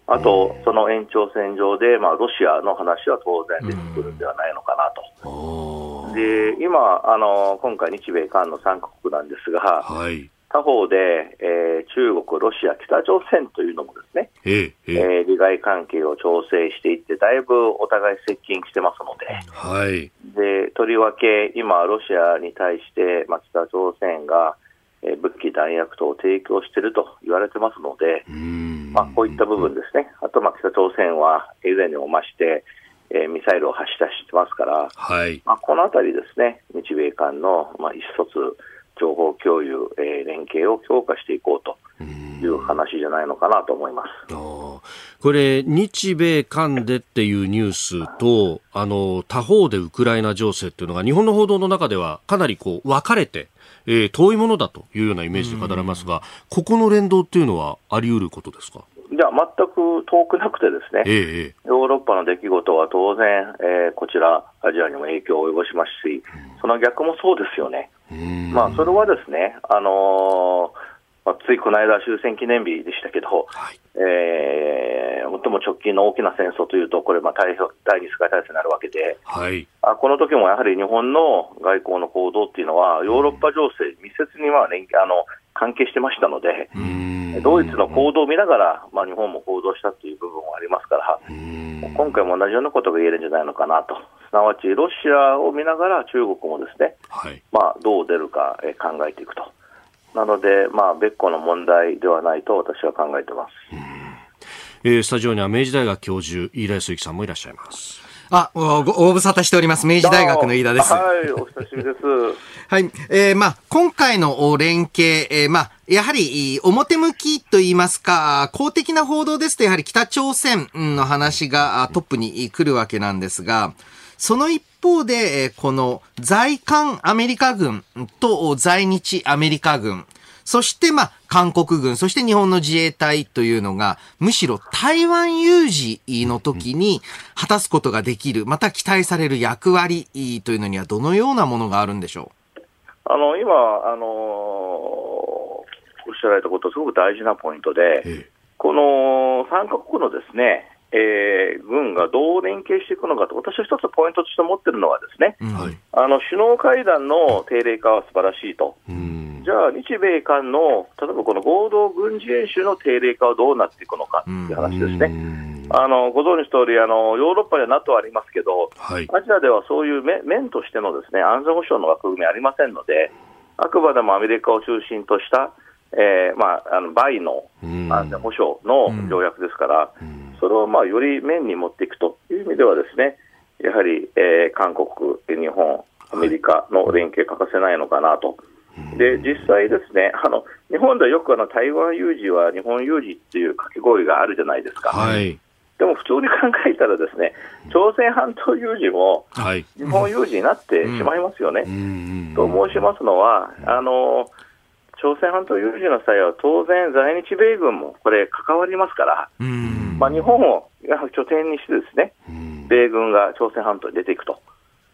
あと、その延長線上で、まあ、ロシアの話は当然出てくるんではないのかなと。で今あの、今回、日米韓の3カ国なんですが、はい、他方で、えー、中国、ロシア、北朝鮮というのもですね、えええー、利害関係を調整していって、だいぶお互い接近してますので、はい、でとりわけ今、ロシアに対して、まあ、北朝鮮が、え武器、弾薬等を提供していると言われてますので、まあ、こういった部分ですね、あとまあ北朝鮮は以前にも増して、えー、ミサイルを発射してますから、はい。まあ、このあたりですね、日米間の、まあ、意思疎通、情報共有、えー、連携を強化していこうという話じゃないのかなと思います。これ、日米韓でっていうニュースと、あの他方でウクライナ情勢っていうのが、日本の報道の中ではかなりこう分かれて、えー、遠いものだというようなイメージで語られますが、ここの連動っていうのはあり得ることですか？いや、全く遠くなくてですね、ええ、ヨーロッパの出来事は当然、えー、こちら、アジアにも影響を及ぼしますし、その逆もそうですよね。まあ、それはですね、あのーまあ、ついこの間、終戦記念日でしたけど、はい、え最も直近の大きな戦争というと、これ、まあ第第二次世界大戦になるわけで、はい。あこの時もやはり日本の外交の行動っていうのは、ヨーロッパ情勢、密接にまあ連あの関係してましたので、ドイツの行動を見ながら、まあ、日本も行動したという部分もありますから、今回も同じようなことが言えるんじゃないのかなと、すなわちロシアを見ながら中国もですね、はい。まあ、どう出るかえー考えていくと。なので、まあ、別個の問題ではないと私は考えてます。えースタジオには明治大学教授、飯田康之さんもいらっしゃいます。あ、ごご無沙汰しております。明治大学の飯田です。はい、お久しぶりです。はい。えーまあ、今回のお連携、えーまあ、やはり、表向きと言いますか、公的な報道ですと、やはり北朝鮮の話があトップに来るわけなんですが、その一方で、えーこの在韓アメリカ軍と在日アメリカ軍、そして、まあ、韓国軍、そして日本の自衛隊というのが、むしろ台湾有事の時に果たすことができる、また期待される役割というのにはどのようなものがあるんでしょあの今、あのおっしゃられたこと、すごく大事なポイントで、えこの3カ国のですね、えー軍がどう連携していくのかと、私は一つポイントとして持ってるのはですね、はい。あの首脳会談の定例化は素晴らしいと。うん。じゃあ、日米韓の、例えばこの合同軍事演習の定例化はどうなっていくのかっていう話ですね。あのご存知の通りあの、ヨーロッパでは NATO ありますけど、はい。アジアではそういう面面としてのですね安全保障の枠組みありませんので、あくまでもアメリカを中心とした、えーまあ、あのバイのうん安全保障の条約ですから、それをまあより面に持っていくという意味では、ですねやはり、えー韓国、日本、アメリカの連携欠かせないのかなと。で実際、ですねあの日本ではよくあの台湾有事は日本有事っていう掛け声があるじゃないですか、はい。でも普通に考えたら、ですね朝鮮半島有事もはい。日本有事になってしまいますよね。うん。と申しますのは、あの朝鮮半島有事の際は、当然、在日米軍もこれ、関わりますから、うん。まあ、日本を拠点にして、ですね米軍が朝鮮半島に出ていくと、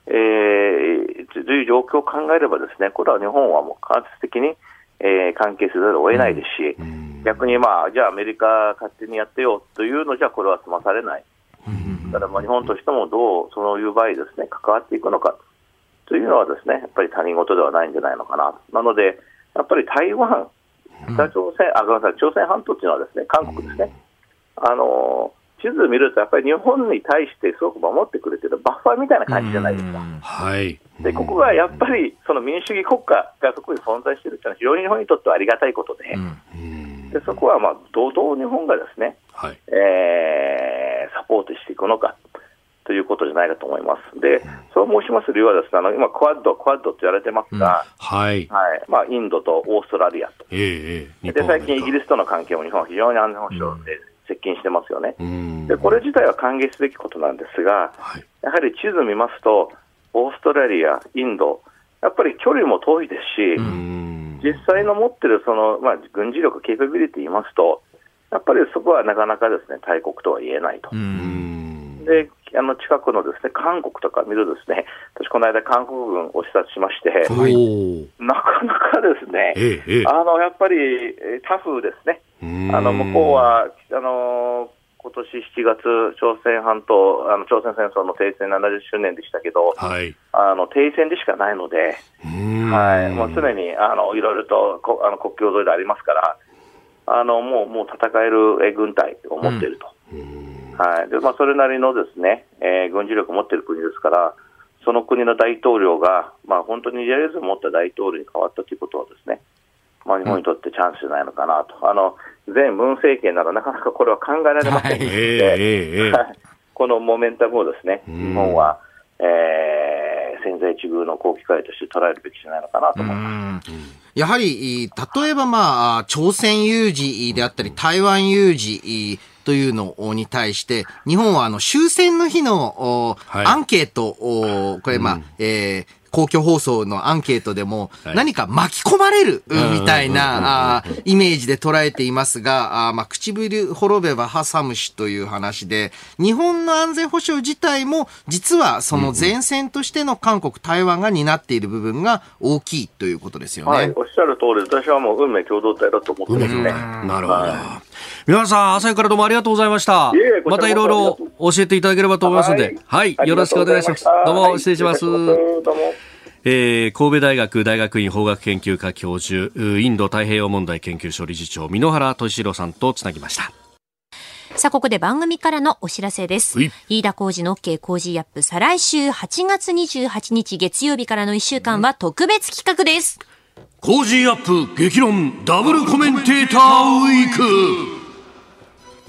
えー、という状況を考えれば、ですねこれは日本はもう間接的に、えー関係せざるを得ないですし、逆に、まあ、じゃあアメリカ勝手にやってよというのじゃ、これは済まされない。だからまあ日本としてもどうそういう場合ですね関わっていくのかというのはですねやっぱり他人事ではないんじゃないのかな。なのでやっぱり台湾、北朝鮮、あごめんなさい朝鮮半島というのはですね韓国ですね。あの地図を見るとやっぱり日本に対してすごく守ってくれてるバッファーみたいな感じじゃないですか。はい。でここがやっぱりその民主主義国家がそこに存在しているというのは非常に日本にとってはありがたいことで、でそこはまあ堂々日本がですねはい。えーサポートしていくのかということじゃないかと思います。で、そう申します理由はですね、あの今、クワッド、クワッドと言われてますが、はい。はいまあ、インドとオーストラリアと。ええええ。で、最近イギリリスとの関係も日本は非常に安全保障で接近してますよね。うん。で、これ自体は歓迎すべきことなんですが、はい。やはり地図見ますと、オーストラリア、インド、やっぱり距離も遠いですし、うん。実際の持ってるその、まあ、軍事力、ケーパビリティ言いますと、やっぱりそこはなかなかですね大国とは言えないと。うん。であの近くのですね韓国とか見るとですね、私、この間、韓国軍を視察しまして、なかなかですね、ええええ。あのやっぱりえータフですね、うんあの向こうはあの今年7月、朝鮮半島、あの朝鮮戦争の停戦70周年でしたけど、はい。あの停戦でしかないので、うん。はい、もう常にあのいろいろとこあの国境沿いでありますから、あのもうもう戦えるえ軍隊を持っていると、はい。でまあ、それなりのですね、えー軍事力を持っている国ですから、その国の大統領が、まあ、本当にリアリズムを持った大統領に変わったということはですね、まあ、日本にとってチャンスじゃないのかなと、あの前ムン政権ならなかなかこれは考えられませんので。はい。このモメンタムをですね、ん。日本は、えー、千載一遇の好機会として捉えるべきじゃないのかなと思います。やはり、例えばまあ、朝鮮有事であったり、台湾有事というのに対して、日本はあの終戦の日のおはい。アンケートを、これまあ、えー公共放送のアンケートでもはい何か巻き込まれるんみたいなイメージで捉えていますが、あーまあ唇滅べば挟むしという話で、日本の安全保障自体も実はその前線としての韓国、台湾が担っている部分が大きいということですよね。はい、おっしゃる通り、私はもう運命共同体だと思ってますね。なるほど。皆さん、朝日からどうもありがとうございましたまたいろいろ教えていただければと思いますので、はい、よろしくお願いします。どうも、失礼します。どうも。えー神戸大学大学院法学研究科教授、インド太平洋問題研究所理事長、箕原俊郎さんとつなぎました。さあ、ここで番組からのお知らせですはい。飯田浩二の OK 工事アップ、再来週8月28日月曜日からの1週間は特別企画です。Cozy up 激論ダブルコメンテーターウィーク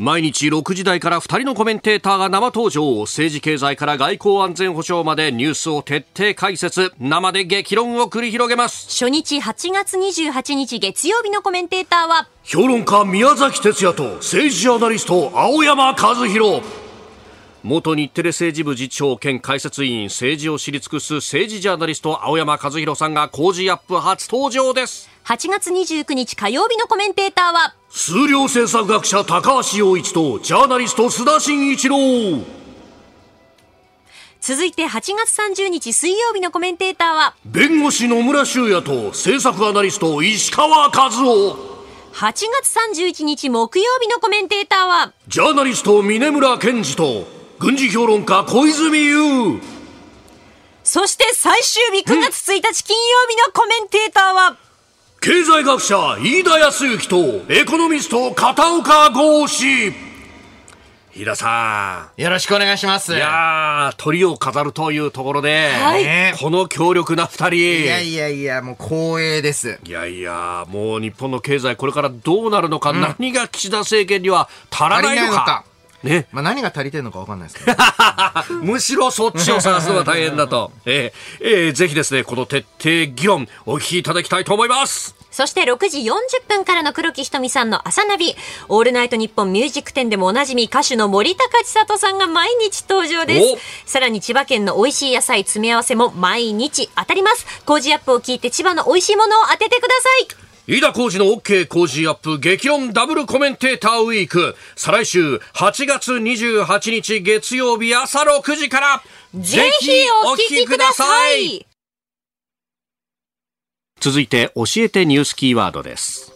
毎日6時台から2人のコメンテーターが生登場。政治経済から外交安全保障までニュースを徹底解説。生で激論を繰り広げます。初日8月28日月曜日のコメンテーターは、評論家宮崎哲也と政治ジャーナリスト青山和弘。元日テレ政治部次長兼解説委員政治を知り尽くす政治ジャーナリスト青山和弘さんが Cozy up 初登場です。8月29日火曜日のコメンテーターは、数量政策学者高橋洋一とジャーナリスト須田慎一郎。続いて8月30日水曜日のコメンテーターは、弁護士野村修也と政策アナリスト石川和夫。8月31日木曜日のコメンテーターは、ジャーナリスト峰村健二と軍事評論家小泉悠そして最終日9月1日金曜日のコメンテーターは、経済学者飯田康之とエコノミスト片岡剛志飯田さよろしくお願いします。んいやー鳥を飾るというところで、はいこの強力な二人いやいやいや、もう光栄です。いやいや、もう日本の経済、これからどうなるのか、何が岸田政権には足らないのか。ね。まあ何が足りてるのかわかんないですけど。むしろそっちを探すのが大変だと。えーえーぜひですね、この徹底議論、お聞きいただきたいと思います。そして6時40分からの黒木ひとみさんの朝ナビ。オールナイトニッポンミュージック展でもおなじみ歌手の森高千里さんが毎日登場です。さらに千葉県の美味しい野菜詰め合わせも毎日当たります。工事アップを聞いて千葉の美味しいものを当ててください。飯田浩二の OK 工事アップ激論ダブルコメンテーターウィーク。再来週8月28日月曜日朝6時から、ぜひお聞きください。続いて教えてニュースキーワードです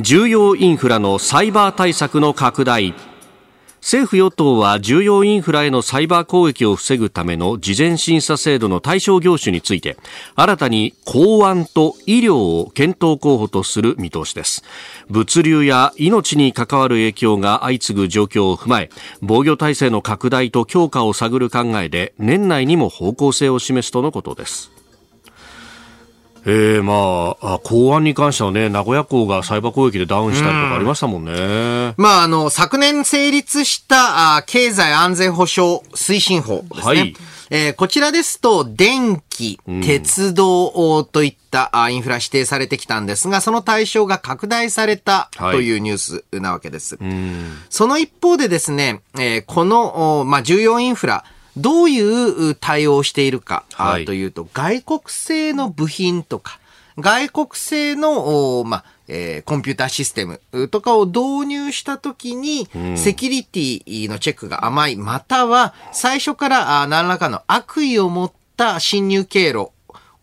重要インフラのサイバー対策の拡大政府与党は重要インフラへのサイバー攻撃を防ぐための事前審査制度の対象業種について新たに公安と医療を検討候補とする見通しです。物流や命に関わる影響が相次ぐ状況を踏まえ防御体制の拡大と強化を探る考えで年内にも方向性を示すとのことです。えー、まあ、あ公安に関してはね、名古屋港がサイバー攻撃でダウンしたりとかありましたもんね。まあ、あの、昨年成立した、あ経済安全保障推進法ですね。はいえーこちらですと、電気、鉄道といったあインフラ指定されてきたんですが、その対象が拡大されたはいというニュースなわけです。その一方でですね、えーこの、おまあ、重要インフラ、どういう対応をしているか、あはい。というと、外国製の部品とか、外国製の、おまあ、えーコンピューターシステムとかを導入したときに、セキュリティのチェックが甘い、または最初からあ何らかの悪意を持った侵入経路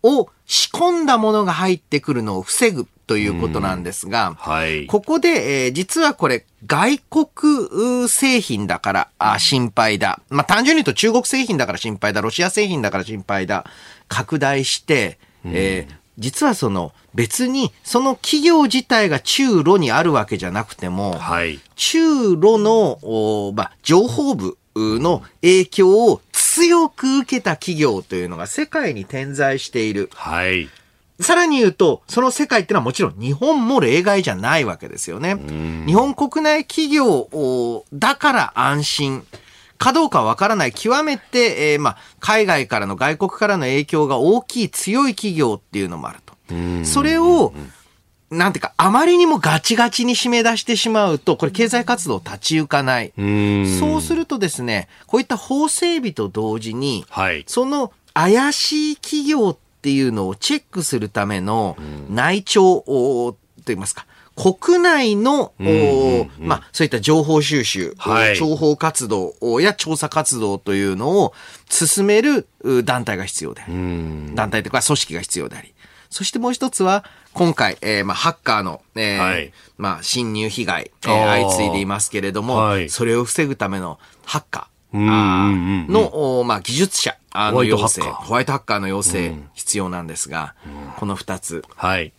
を仕込んだものが入ってくるのを防ぐということなんですが、はい。ここで、えー実はこれ、外国製品だからあ心配だ。まあ、単純に言うと中国製品だから心配だ。ロシア製品だから心配だ。拡大して、えー実はその別にその企業自体が中ロにあるわけじゃなくても、はい。中ロの、おまあ、情報部の影響を強く受けた企業というのが世界に点在している。はい。さらに言うと、その世界っていうのはもちろん日本も例外じゃないわけですよね。日本国内企業おだから安心。かどうかはわからない。極めて、えーまあ、海外からの外国からの影響が大きい強い企業っていうのもあると。それを、なんていうか、あまりにもガチガチに締め出してしまうと、これ経済活動立ち行かない。うん。そうするとですね、こういった法整備と同時に、はい。その怪しい企業っていうのをチェックするための内調おといいますか、国内の、おまあ、そういった情報収集、はい情報活動や調査活動というのを進めるう団体が必要であり、団体とか組織が必要であり、そしてもう一つは、今回、えー、まあ、ハッカーの、えーはい。まあ、侵入被害、えー相次いでいますけれども、はい。それを防ぐためのハッカー。うんうんうんの、おまあ、技術者あのホワイト要請、ハッカー。ホワイトハッカーの要請、必要なんですが、この二つ、はい。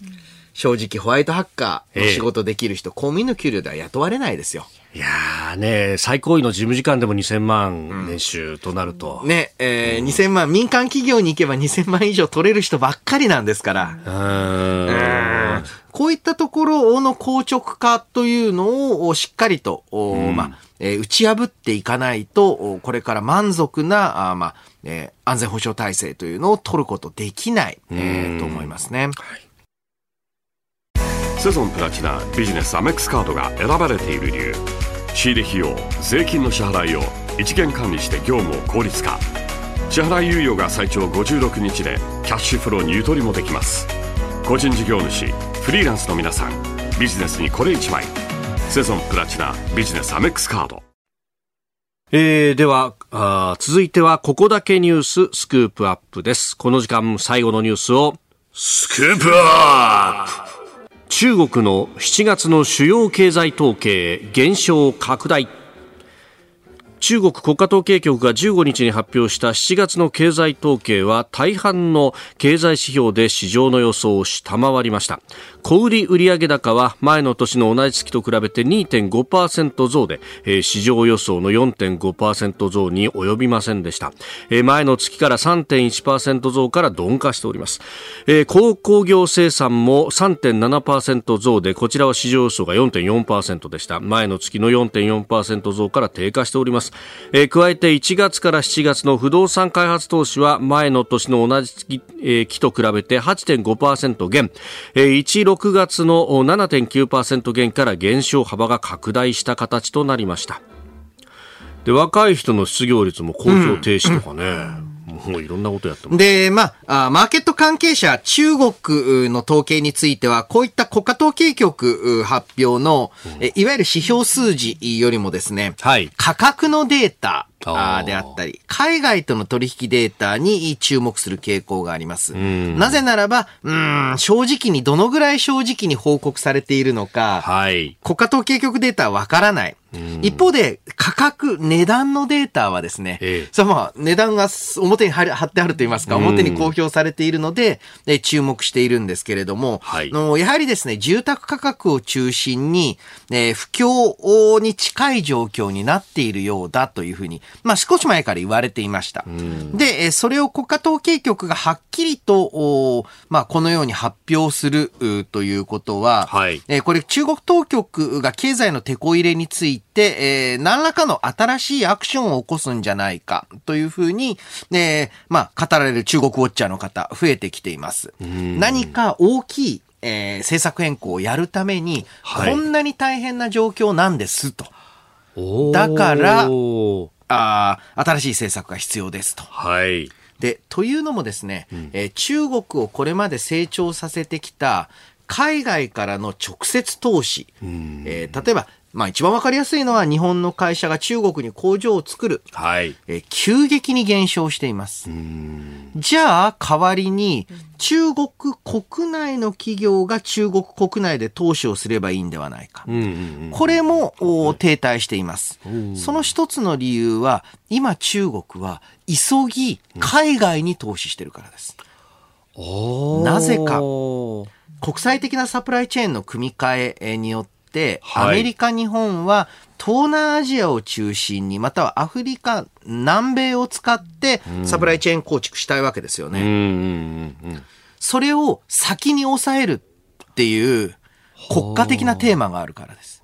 正直ホワイトハッカーのええ。仕事できる人、公務員の給料では雇われないですよ。いやーね、最高位の事務次官でも2000万年収となると。ね、えー2000万、民間企業に行けば2000万以上取れる人ばっかりなんですから。うーん。こういったところの硬直化というのをしっかりと、おまあえー打ち破っていかないと、おこれから満足な、あまあえー安全保障体制というのを取ることできない、えーと思いますね。セゾンプラチナビジネスアメックスカードが選ばれている理由。仕入れ費用税金の支払いを一元管理して業務を効率化。支払い猶予が最長56日でキャッシュフローにゆとりもできます。個人事業主フリーランスの皆さんビジネスにこれ1枚。セゾンプラチナビジネスアメックスカード。えー、ではあー続いてはここだけニューススクープアップです。この時間最後のニュースをスクープアップ中国の7月の主要経済統計減少拡大。中国国家統計局が15日に発表した7月の経済統計は大半の経済指標で市場の予想を下回りました。小売売上高は前の年の同じ月と比べて2.5%増で、えー市場予想の4.5%増に及びませんでした、えー前の月から3.1%増から鈍化しております、えー鉱工業生産も3.7%増でこちらは市場予想が4.4%でした。前の月の4.4%増から低下しております、えー加えて1月から7月の不動産開発投資は前の年の同じ月,、えー期と比べて8.5%減、えー1、6月の7.9%減から減少幅が拡大した形となりました。で若い人の失業率も公表停止とかね、もういろんなことやってます。で、まあ、あマーケット関係者、中国の統計については、こういった国家統計局う発表の、えいわゆる指標数字よりもですね、はい。価格のデータあであったり、海外との取引データに注目する傾向があります。なぜならば、うーん、正直にどのぐらい正直に報告されているのか、はい。国家統計局データはわからない。一方で、価格、値段のデータはですね、ええ。それはまあ、値段が表に貼ってあると言いますか、表に公表されているので、え注目しているんですけれども、はい。のやはりですね、住宅価格を中心に、えー不況に近い状況になっているようだというふうに、まあ少し前から言われていました。で、えーそれを国家統計局がはっきりと、まあこのように発表するということは、はいえーこれ中国当局が経済のテこ入れについて、えー何らかの新しいアクションを起こすんじゃないかというふうに、えーまあ語られる中国ウォッチャーの方増えてきています。何か大きい、えー政策変更をやるために、はいこんなに大変な状況なんですと。だからあー新しい政策が必要ですと。はい。で、というのもですね、えー中国をこれまで成長させてきた海外からの直接投資、えー例えば、まあ一番わかりやすいのは日本の会社が中国に工場を作る、はいえー急激に減少しています。じゃあ、代わりに、中国国内の企業が中国国内で投資をすればいいんではないか。うんうんうんこれもお停滞しています。その一つの理由は、今中国は急ぎ海外に投資してるからです。なぜか国際的なサプライチェーンの組み替えによって、はいアメリカ、日本は東南アジアを中心に、またはアフリカ、南米を使ってサプライチェーン構築したいわけですよね。それを先に抑えるっていう国家的なテーマがあるからです。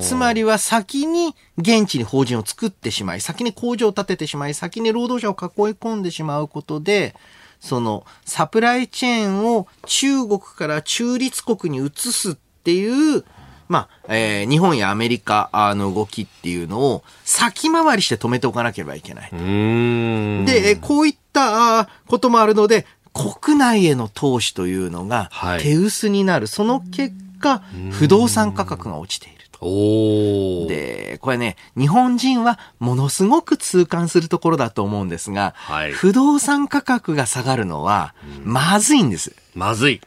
つまりは先に現地に法人を作ってしまい、先に工場を建ててしまい、先に労働者を囲い込んでしまうことで、そのサプライチェーンを中国から中立国に移すっていう、まあ、えー日本やアメリカの動きっていうのを先回りして止めておかなければいけない。で、えーこういったこともあるので、国内への投資というのがはい手薄になる。その結果、不動産価格が落ちていると。おーで、これね、日本人はものすごく痛感するところだと思うんですが、はい不動産価格が下がるのは、まずいんです。まずい。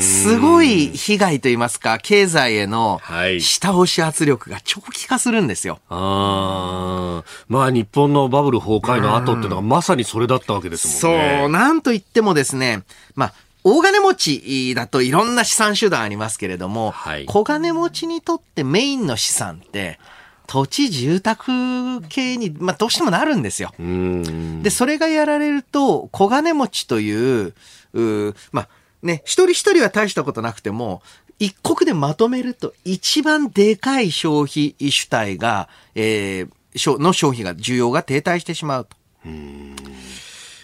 すごい被害といいますか、経済へのはい下押し圧力が長期化するんですよ。ああ、まあ日本のバブル崩壊の後っていうのがまさにそれだったわけですもんね。そう、なんといってもですね、まあ、大金持ちだといろんな資産手段ありますけれども、はい小金持ちにとってメインの資産って、土地住宅系に、まあ、どうしてもなるんですよ。うん。で、それがやられると、小金持ちという、うーまあ、ね、一人一人は大したことなくても、一国でまとめると一番でかい消費主体が、えー、しょの消費が、需要が停滞してしまうと。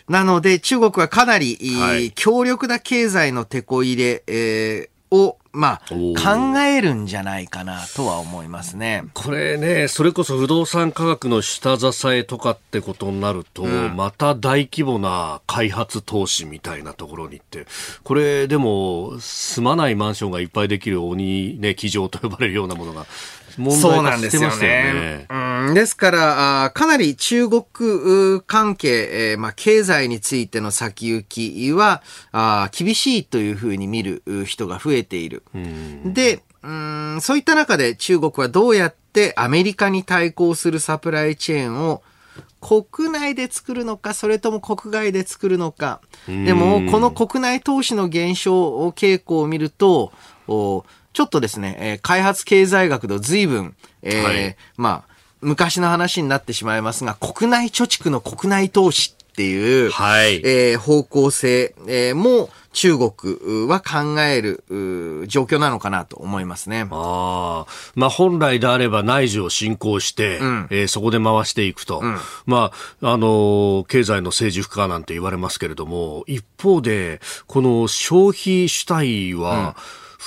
なので、中国はかなり、はい強力な経済の手こ入れ、えーを、まあ、考えるんじゃないかなとは思いますね。これね、それこそ不動産価格の下支えとかってことになると、また大規模な開発投資みたいなところに行って、これでも住まないマンションがいっぱいできる鬼ね、机上と呼ばれるようなものが問そう題化なんですよしてましたよねね。。うん、ですから、あーかなり中国関係、えーまあ、経済についての先行きは、あー厳しいというふうに見るう人が増えている。で、うん、そういった中で中国はどうやってアメリカに対抗するサプライチェーンを国内で作るのか、それとも国外で作るのか。でも、この国内投資の減少傾向を見ると、おちょっとですね、えー開発経済学の随分、えーはい。まあ、昔の話になってしまいますが、国内貯蓄の国内投資っていう、はい。えー方向性、えーも中国は考える状況なのかなと思いますね。ああ、まあ本来であれば内需を振興して、ん。えーそこで回していくと。まあ、あのー経済の成熟化なんて言われますけれども、一方で、この消費主体は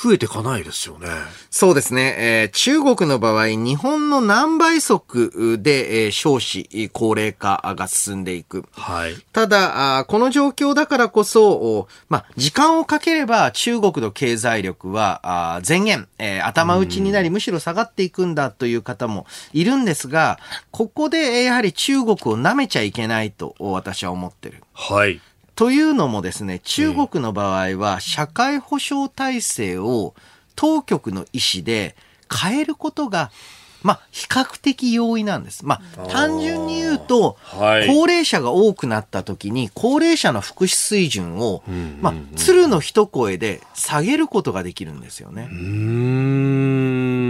増えていかないですよね。そうですね。えー中国の場合、日本の何倍速で、えー少子高齢化が進んでいく。はい。ただ、あーこの状況だからこそ、おまあ、時間をかければ中国の経済力はあー前言、えー頭打ちになりむしろ下がっていくんだという方もいるんですが、ここでえーやはり中国を舐めちゃいけないとお私は思ってる。はい。というのもですね、中国の場合は社会保障体制を当局の意思で変えることが、まあ、比較的容易なんです。まあ、単純に言うと、はい高齢者が多くなった時に、高齢者の福祉水準を、まあ、鶴の一声で下げることができるんですよね。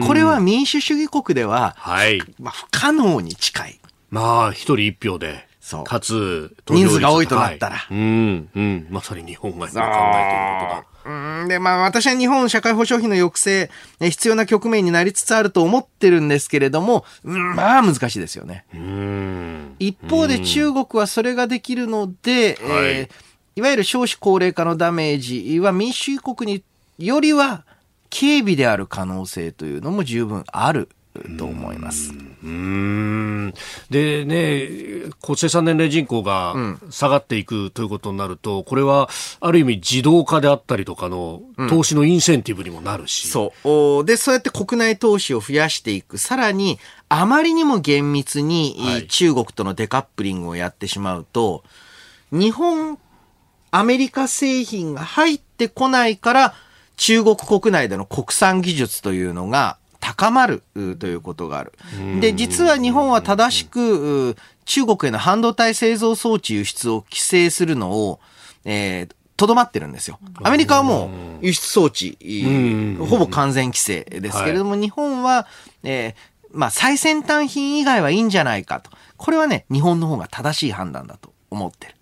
これは民主主義国では、はい。まあ、不可能に近い。まあ、一人一票で。そうかつ、人数が多いとなったらうん、うん。まさに日本が今考えていることだ。うんで、まあ私は日本社会保障費の抑制、え必要な局面になりつつあると思ってるんですけれども、うんまあ難しいですよね。うん。一方で中国はそれができるので、はいえーいわゆる少子高齢化のダメージは民主主義国によりは軽微である可能性というのも十分あると思います。うーんでね、こう生産年齢人口が下がっていくということになると、これはある意味自動化であったりとかの投資のインセンティブにもなるし。そう。おで、そうやって国内投資を増やしていく。さらに、あまりにも厳密に、はい中国とのデカップリングをやってしまうと、日本、アメリカ製品が入ってこないから、中国国内での国産技術というのが高まるうということがある。で、実は日本は正しく、う中国への半導体製造装置輸出を規制するのを、えーとどまってるんですよ。アメリカはもう輸出装置、ほぼ完全規制ですけれども、日本は、えーまあ、最先端品以外はいいんじゃないかと。これはね、日本の方が正しい判断だと思ってる。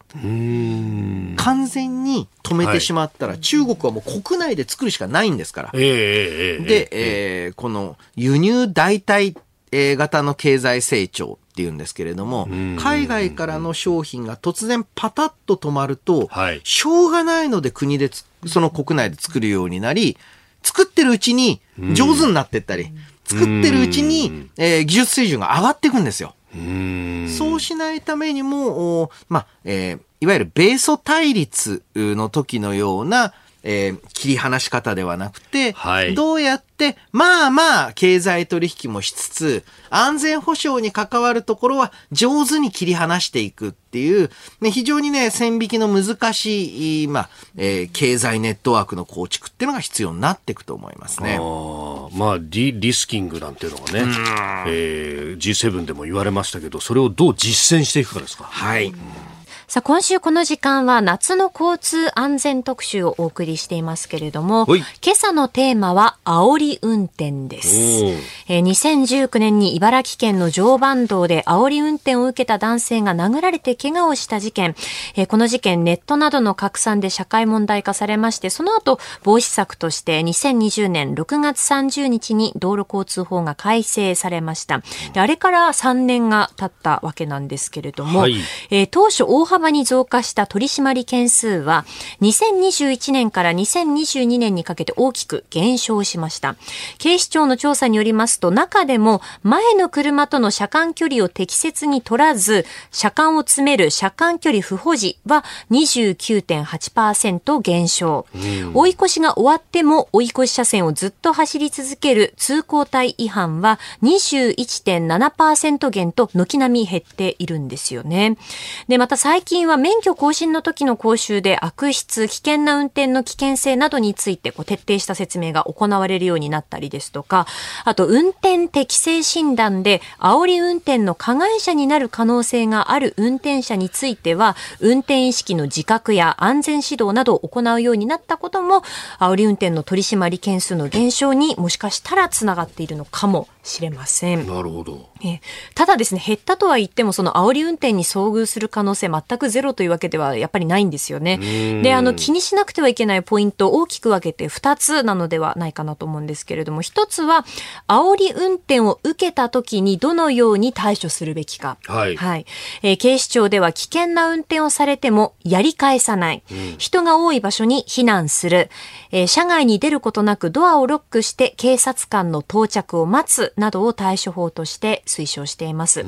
完全に止めてしまったら、中国はもう国内で作るしかないんですから。えで、えーこの輸入代替えー型の経済成長っていうんですけれども、海外からの商品が突然パタッと止まると、はい。しょうがないので国でつ、その国内で作るようになり、作ってるうちに上手になってったり、作ってるうちに、えー技術水準が上がっていくんですよ。そうしないためにも、まあ、えーいわゆる米ソ対立の時のような、えー、切り離し方ではなくて、はいどうやって、まあまあ、経済取引もしつつ、安全保障に関わるところは上手に切り離していくっていう、ね、非常にね、線引きの難しい、まあ、えー経済ネットワークの構築っていうのが必要になっていくと思いますね。あーまあリ、リスキングなんていうのがね、えー G7 でも言われましたけど、それをどう実践していくかですか。はい。さあ、今週この時間は夏の交通安全特集をお送りしていますけれども、はい今朝のテーマは煽り運転です。えー2019年に茨城県の常磐道で煽り運転を受けた男性が殴られて怪我をした事件、えーこの事件ネットなどの拡散で社会問題化されまして、その後防止策として2020年6月30日に道路交通法が改正されました。であれから3年が経ったわけなんですけれども、はいえー当初大幅に増加した取り締まり件数は2021年から2022年にかけて大きく減少しました。警視庁の調査によりますと中でも前の車との車間距離を適切に取らず車間を詰める車間距離不保持は29.8%減少。追い越しが終わっても追い越し車線をずっと走り続ける通行帯違反は21.7%減と軒並み減っているんですよね。で、また最最近は免許更新の時の講習で悪質、危険な運転の危険性などについてこう徹底した説明が行われるようになったりですとか、あと運転適正診断で煽り運転の加害者になる可能性がある運転者については、運転意識の自覚や安全指導などを行うようになったことも、煽り運転の取り締まり件数の減少にもしかしたらつながっているのかもしれません。なるほど。ええただですね、減ったとは言っても、その煽り運転に遭遇する可能性全くゼロというわけではやっぱりないんですよね。で、あの、気にしなくてはいけないポイントを大きく分けて2つなのではないかなと思うんですけれども、1つは、煽り運転を受けた時にどのように対処するべきか。はいはい。えー警視庁では危険な運転をされてもやり返さない。人が多い場所に避難する。えー車外に出ることなくドアをロックして警察官の到着を待つなどを対処法として推奨しています。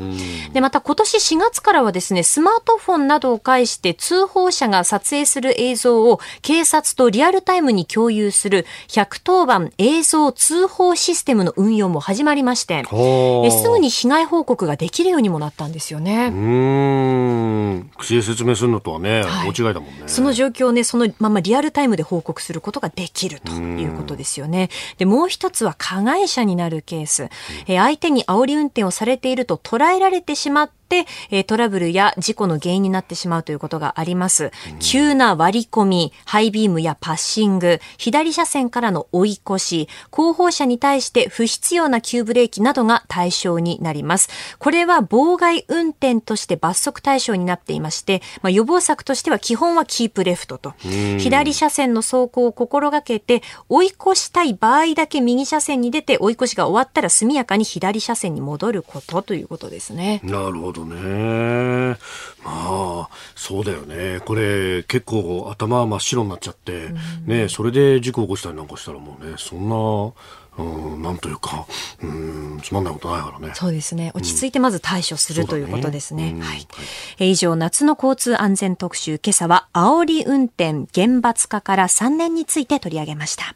で、また今年4月からはですね、スマートフォンなどを介して通報者が撮影する映像を警察とリアルタイムに共有する110番映像通報システムの運用も始まりまして、えすぐに被害報告ができるようにもなったんですよね。うーん。口で説明するのとはね、はい大違いだもんね。その状況をね、そのままリアルタイムで報告することができるということですよね。で、もう一つは加害者になるケース。え相手に煽り運転をされていると捉えられてしまって、えートラブルや事故の原因になってしまうということがあります。急な割り込み、ハイビームやパッシング、左車線からの追い越し、後方車に対して不必要な急ブレーキなどが対象になります。これは妨害運転として罰則対象になっていまして、まあ、予防策としては基本はキープレフトと、左車線の走行を心がけて、追い越したい場合だけ右車線に出て、追い越しが終わったら速やかに左車線に戻ることということですね。なるほどね。まあ、そうだよね。これ、結構頭真っ白になっちゃって、ね、それで事故起こしたりなんかしたらもうね、そんな、うん、なんというか、うん、つまんないことないからね。そうですね。落ち着いてまず対処する、そうだねということですね。うんはい。えー以上、夏の交通安全特集、今朝は、煽り運転厳罰化から3年について取り上げました。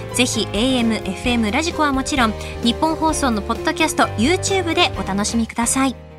ぜひ AM、FM、ラジコはもちろん日本放送のポッドキャスト YouTube でお楽しみください。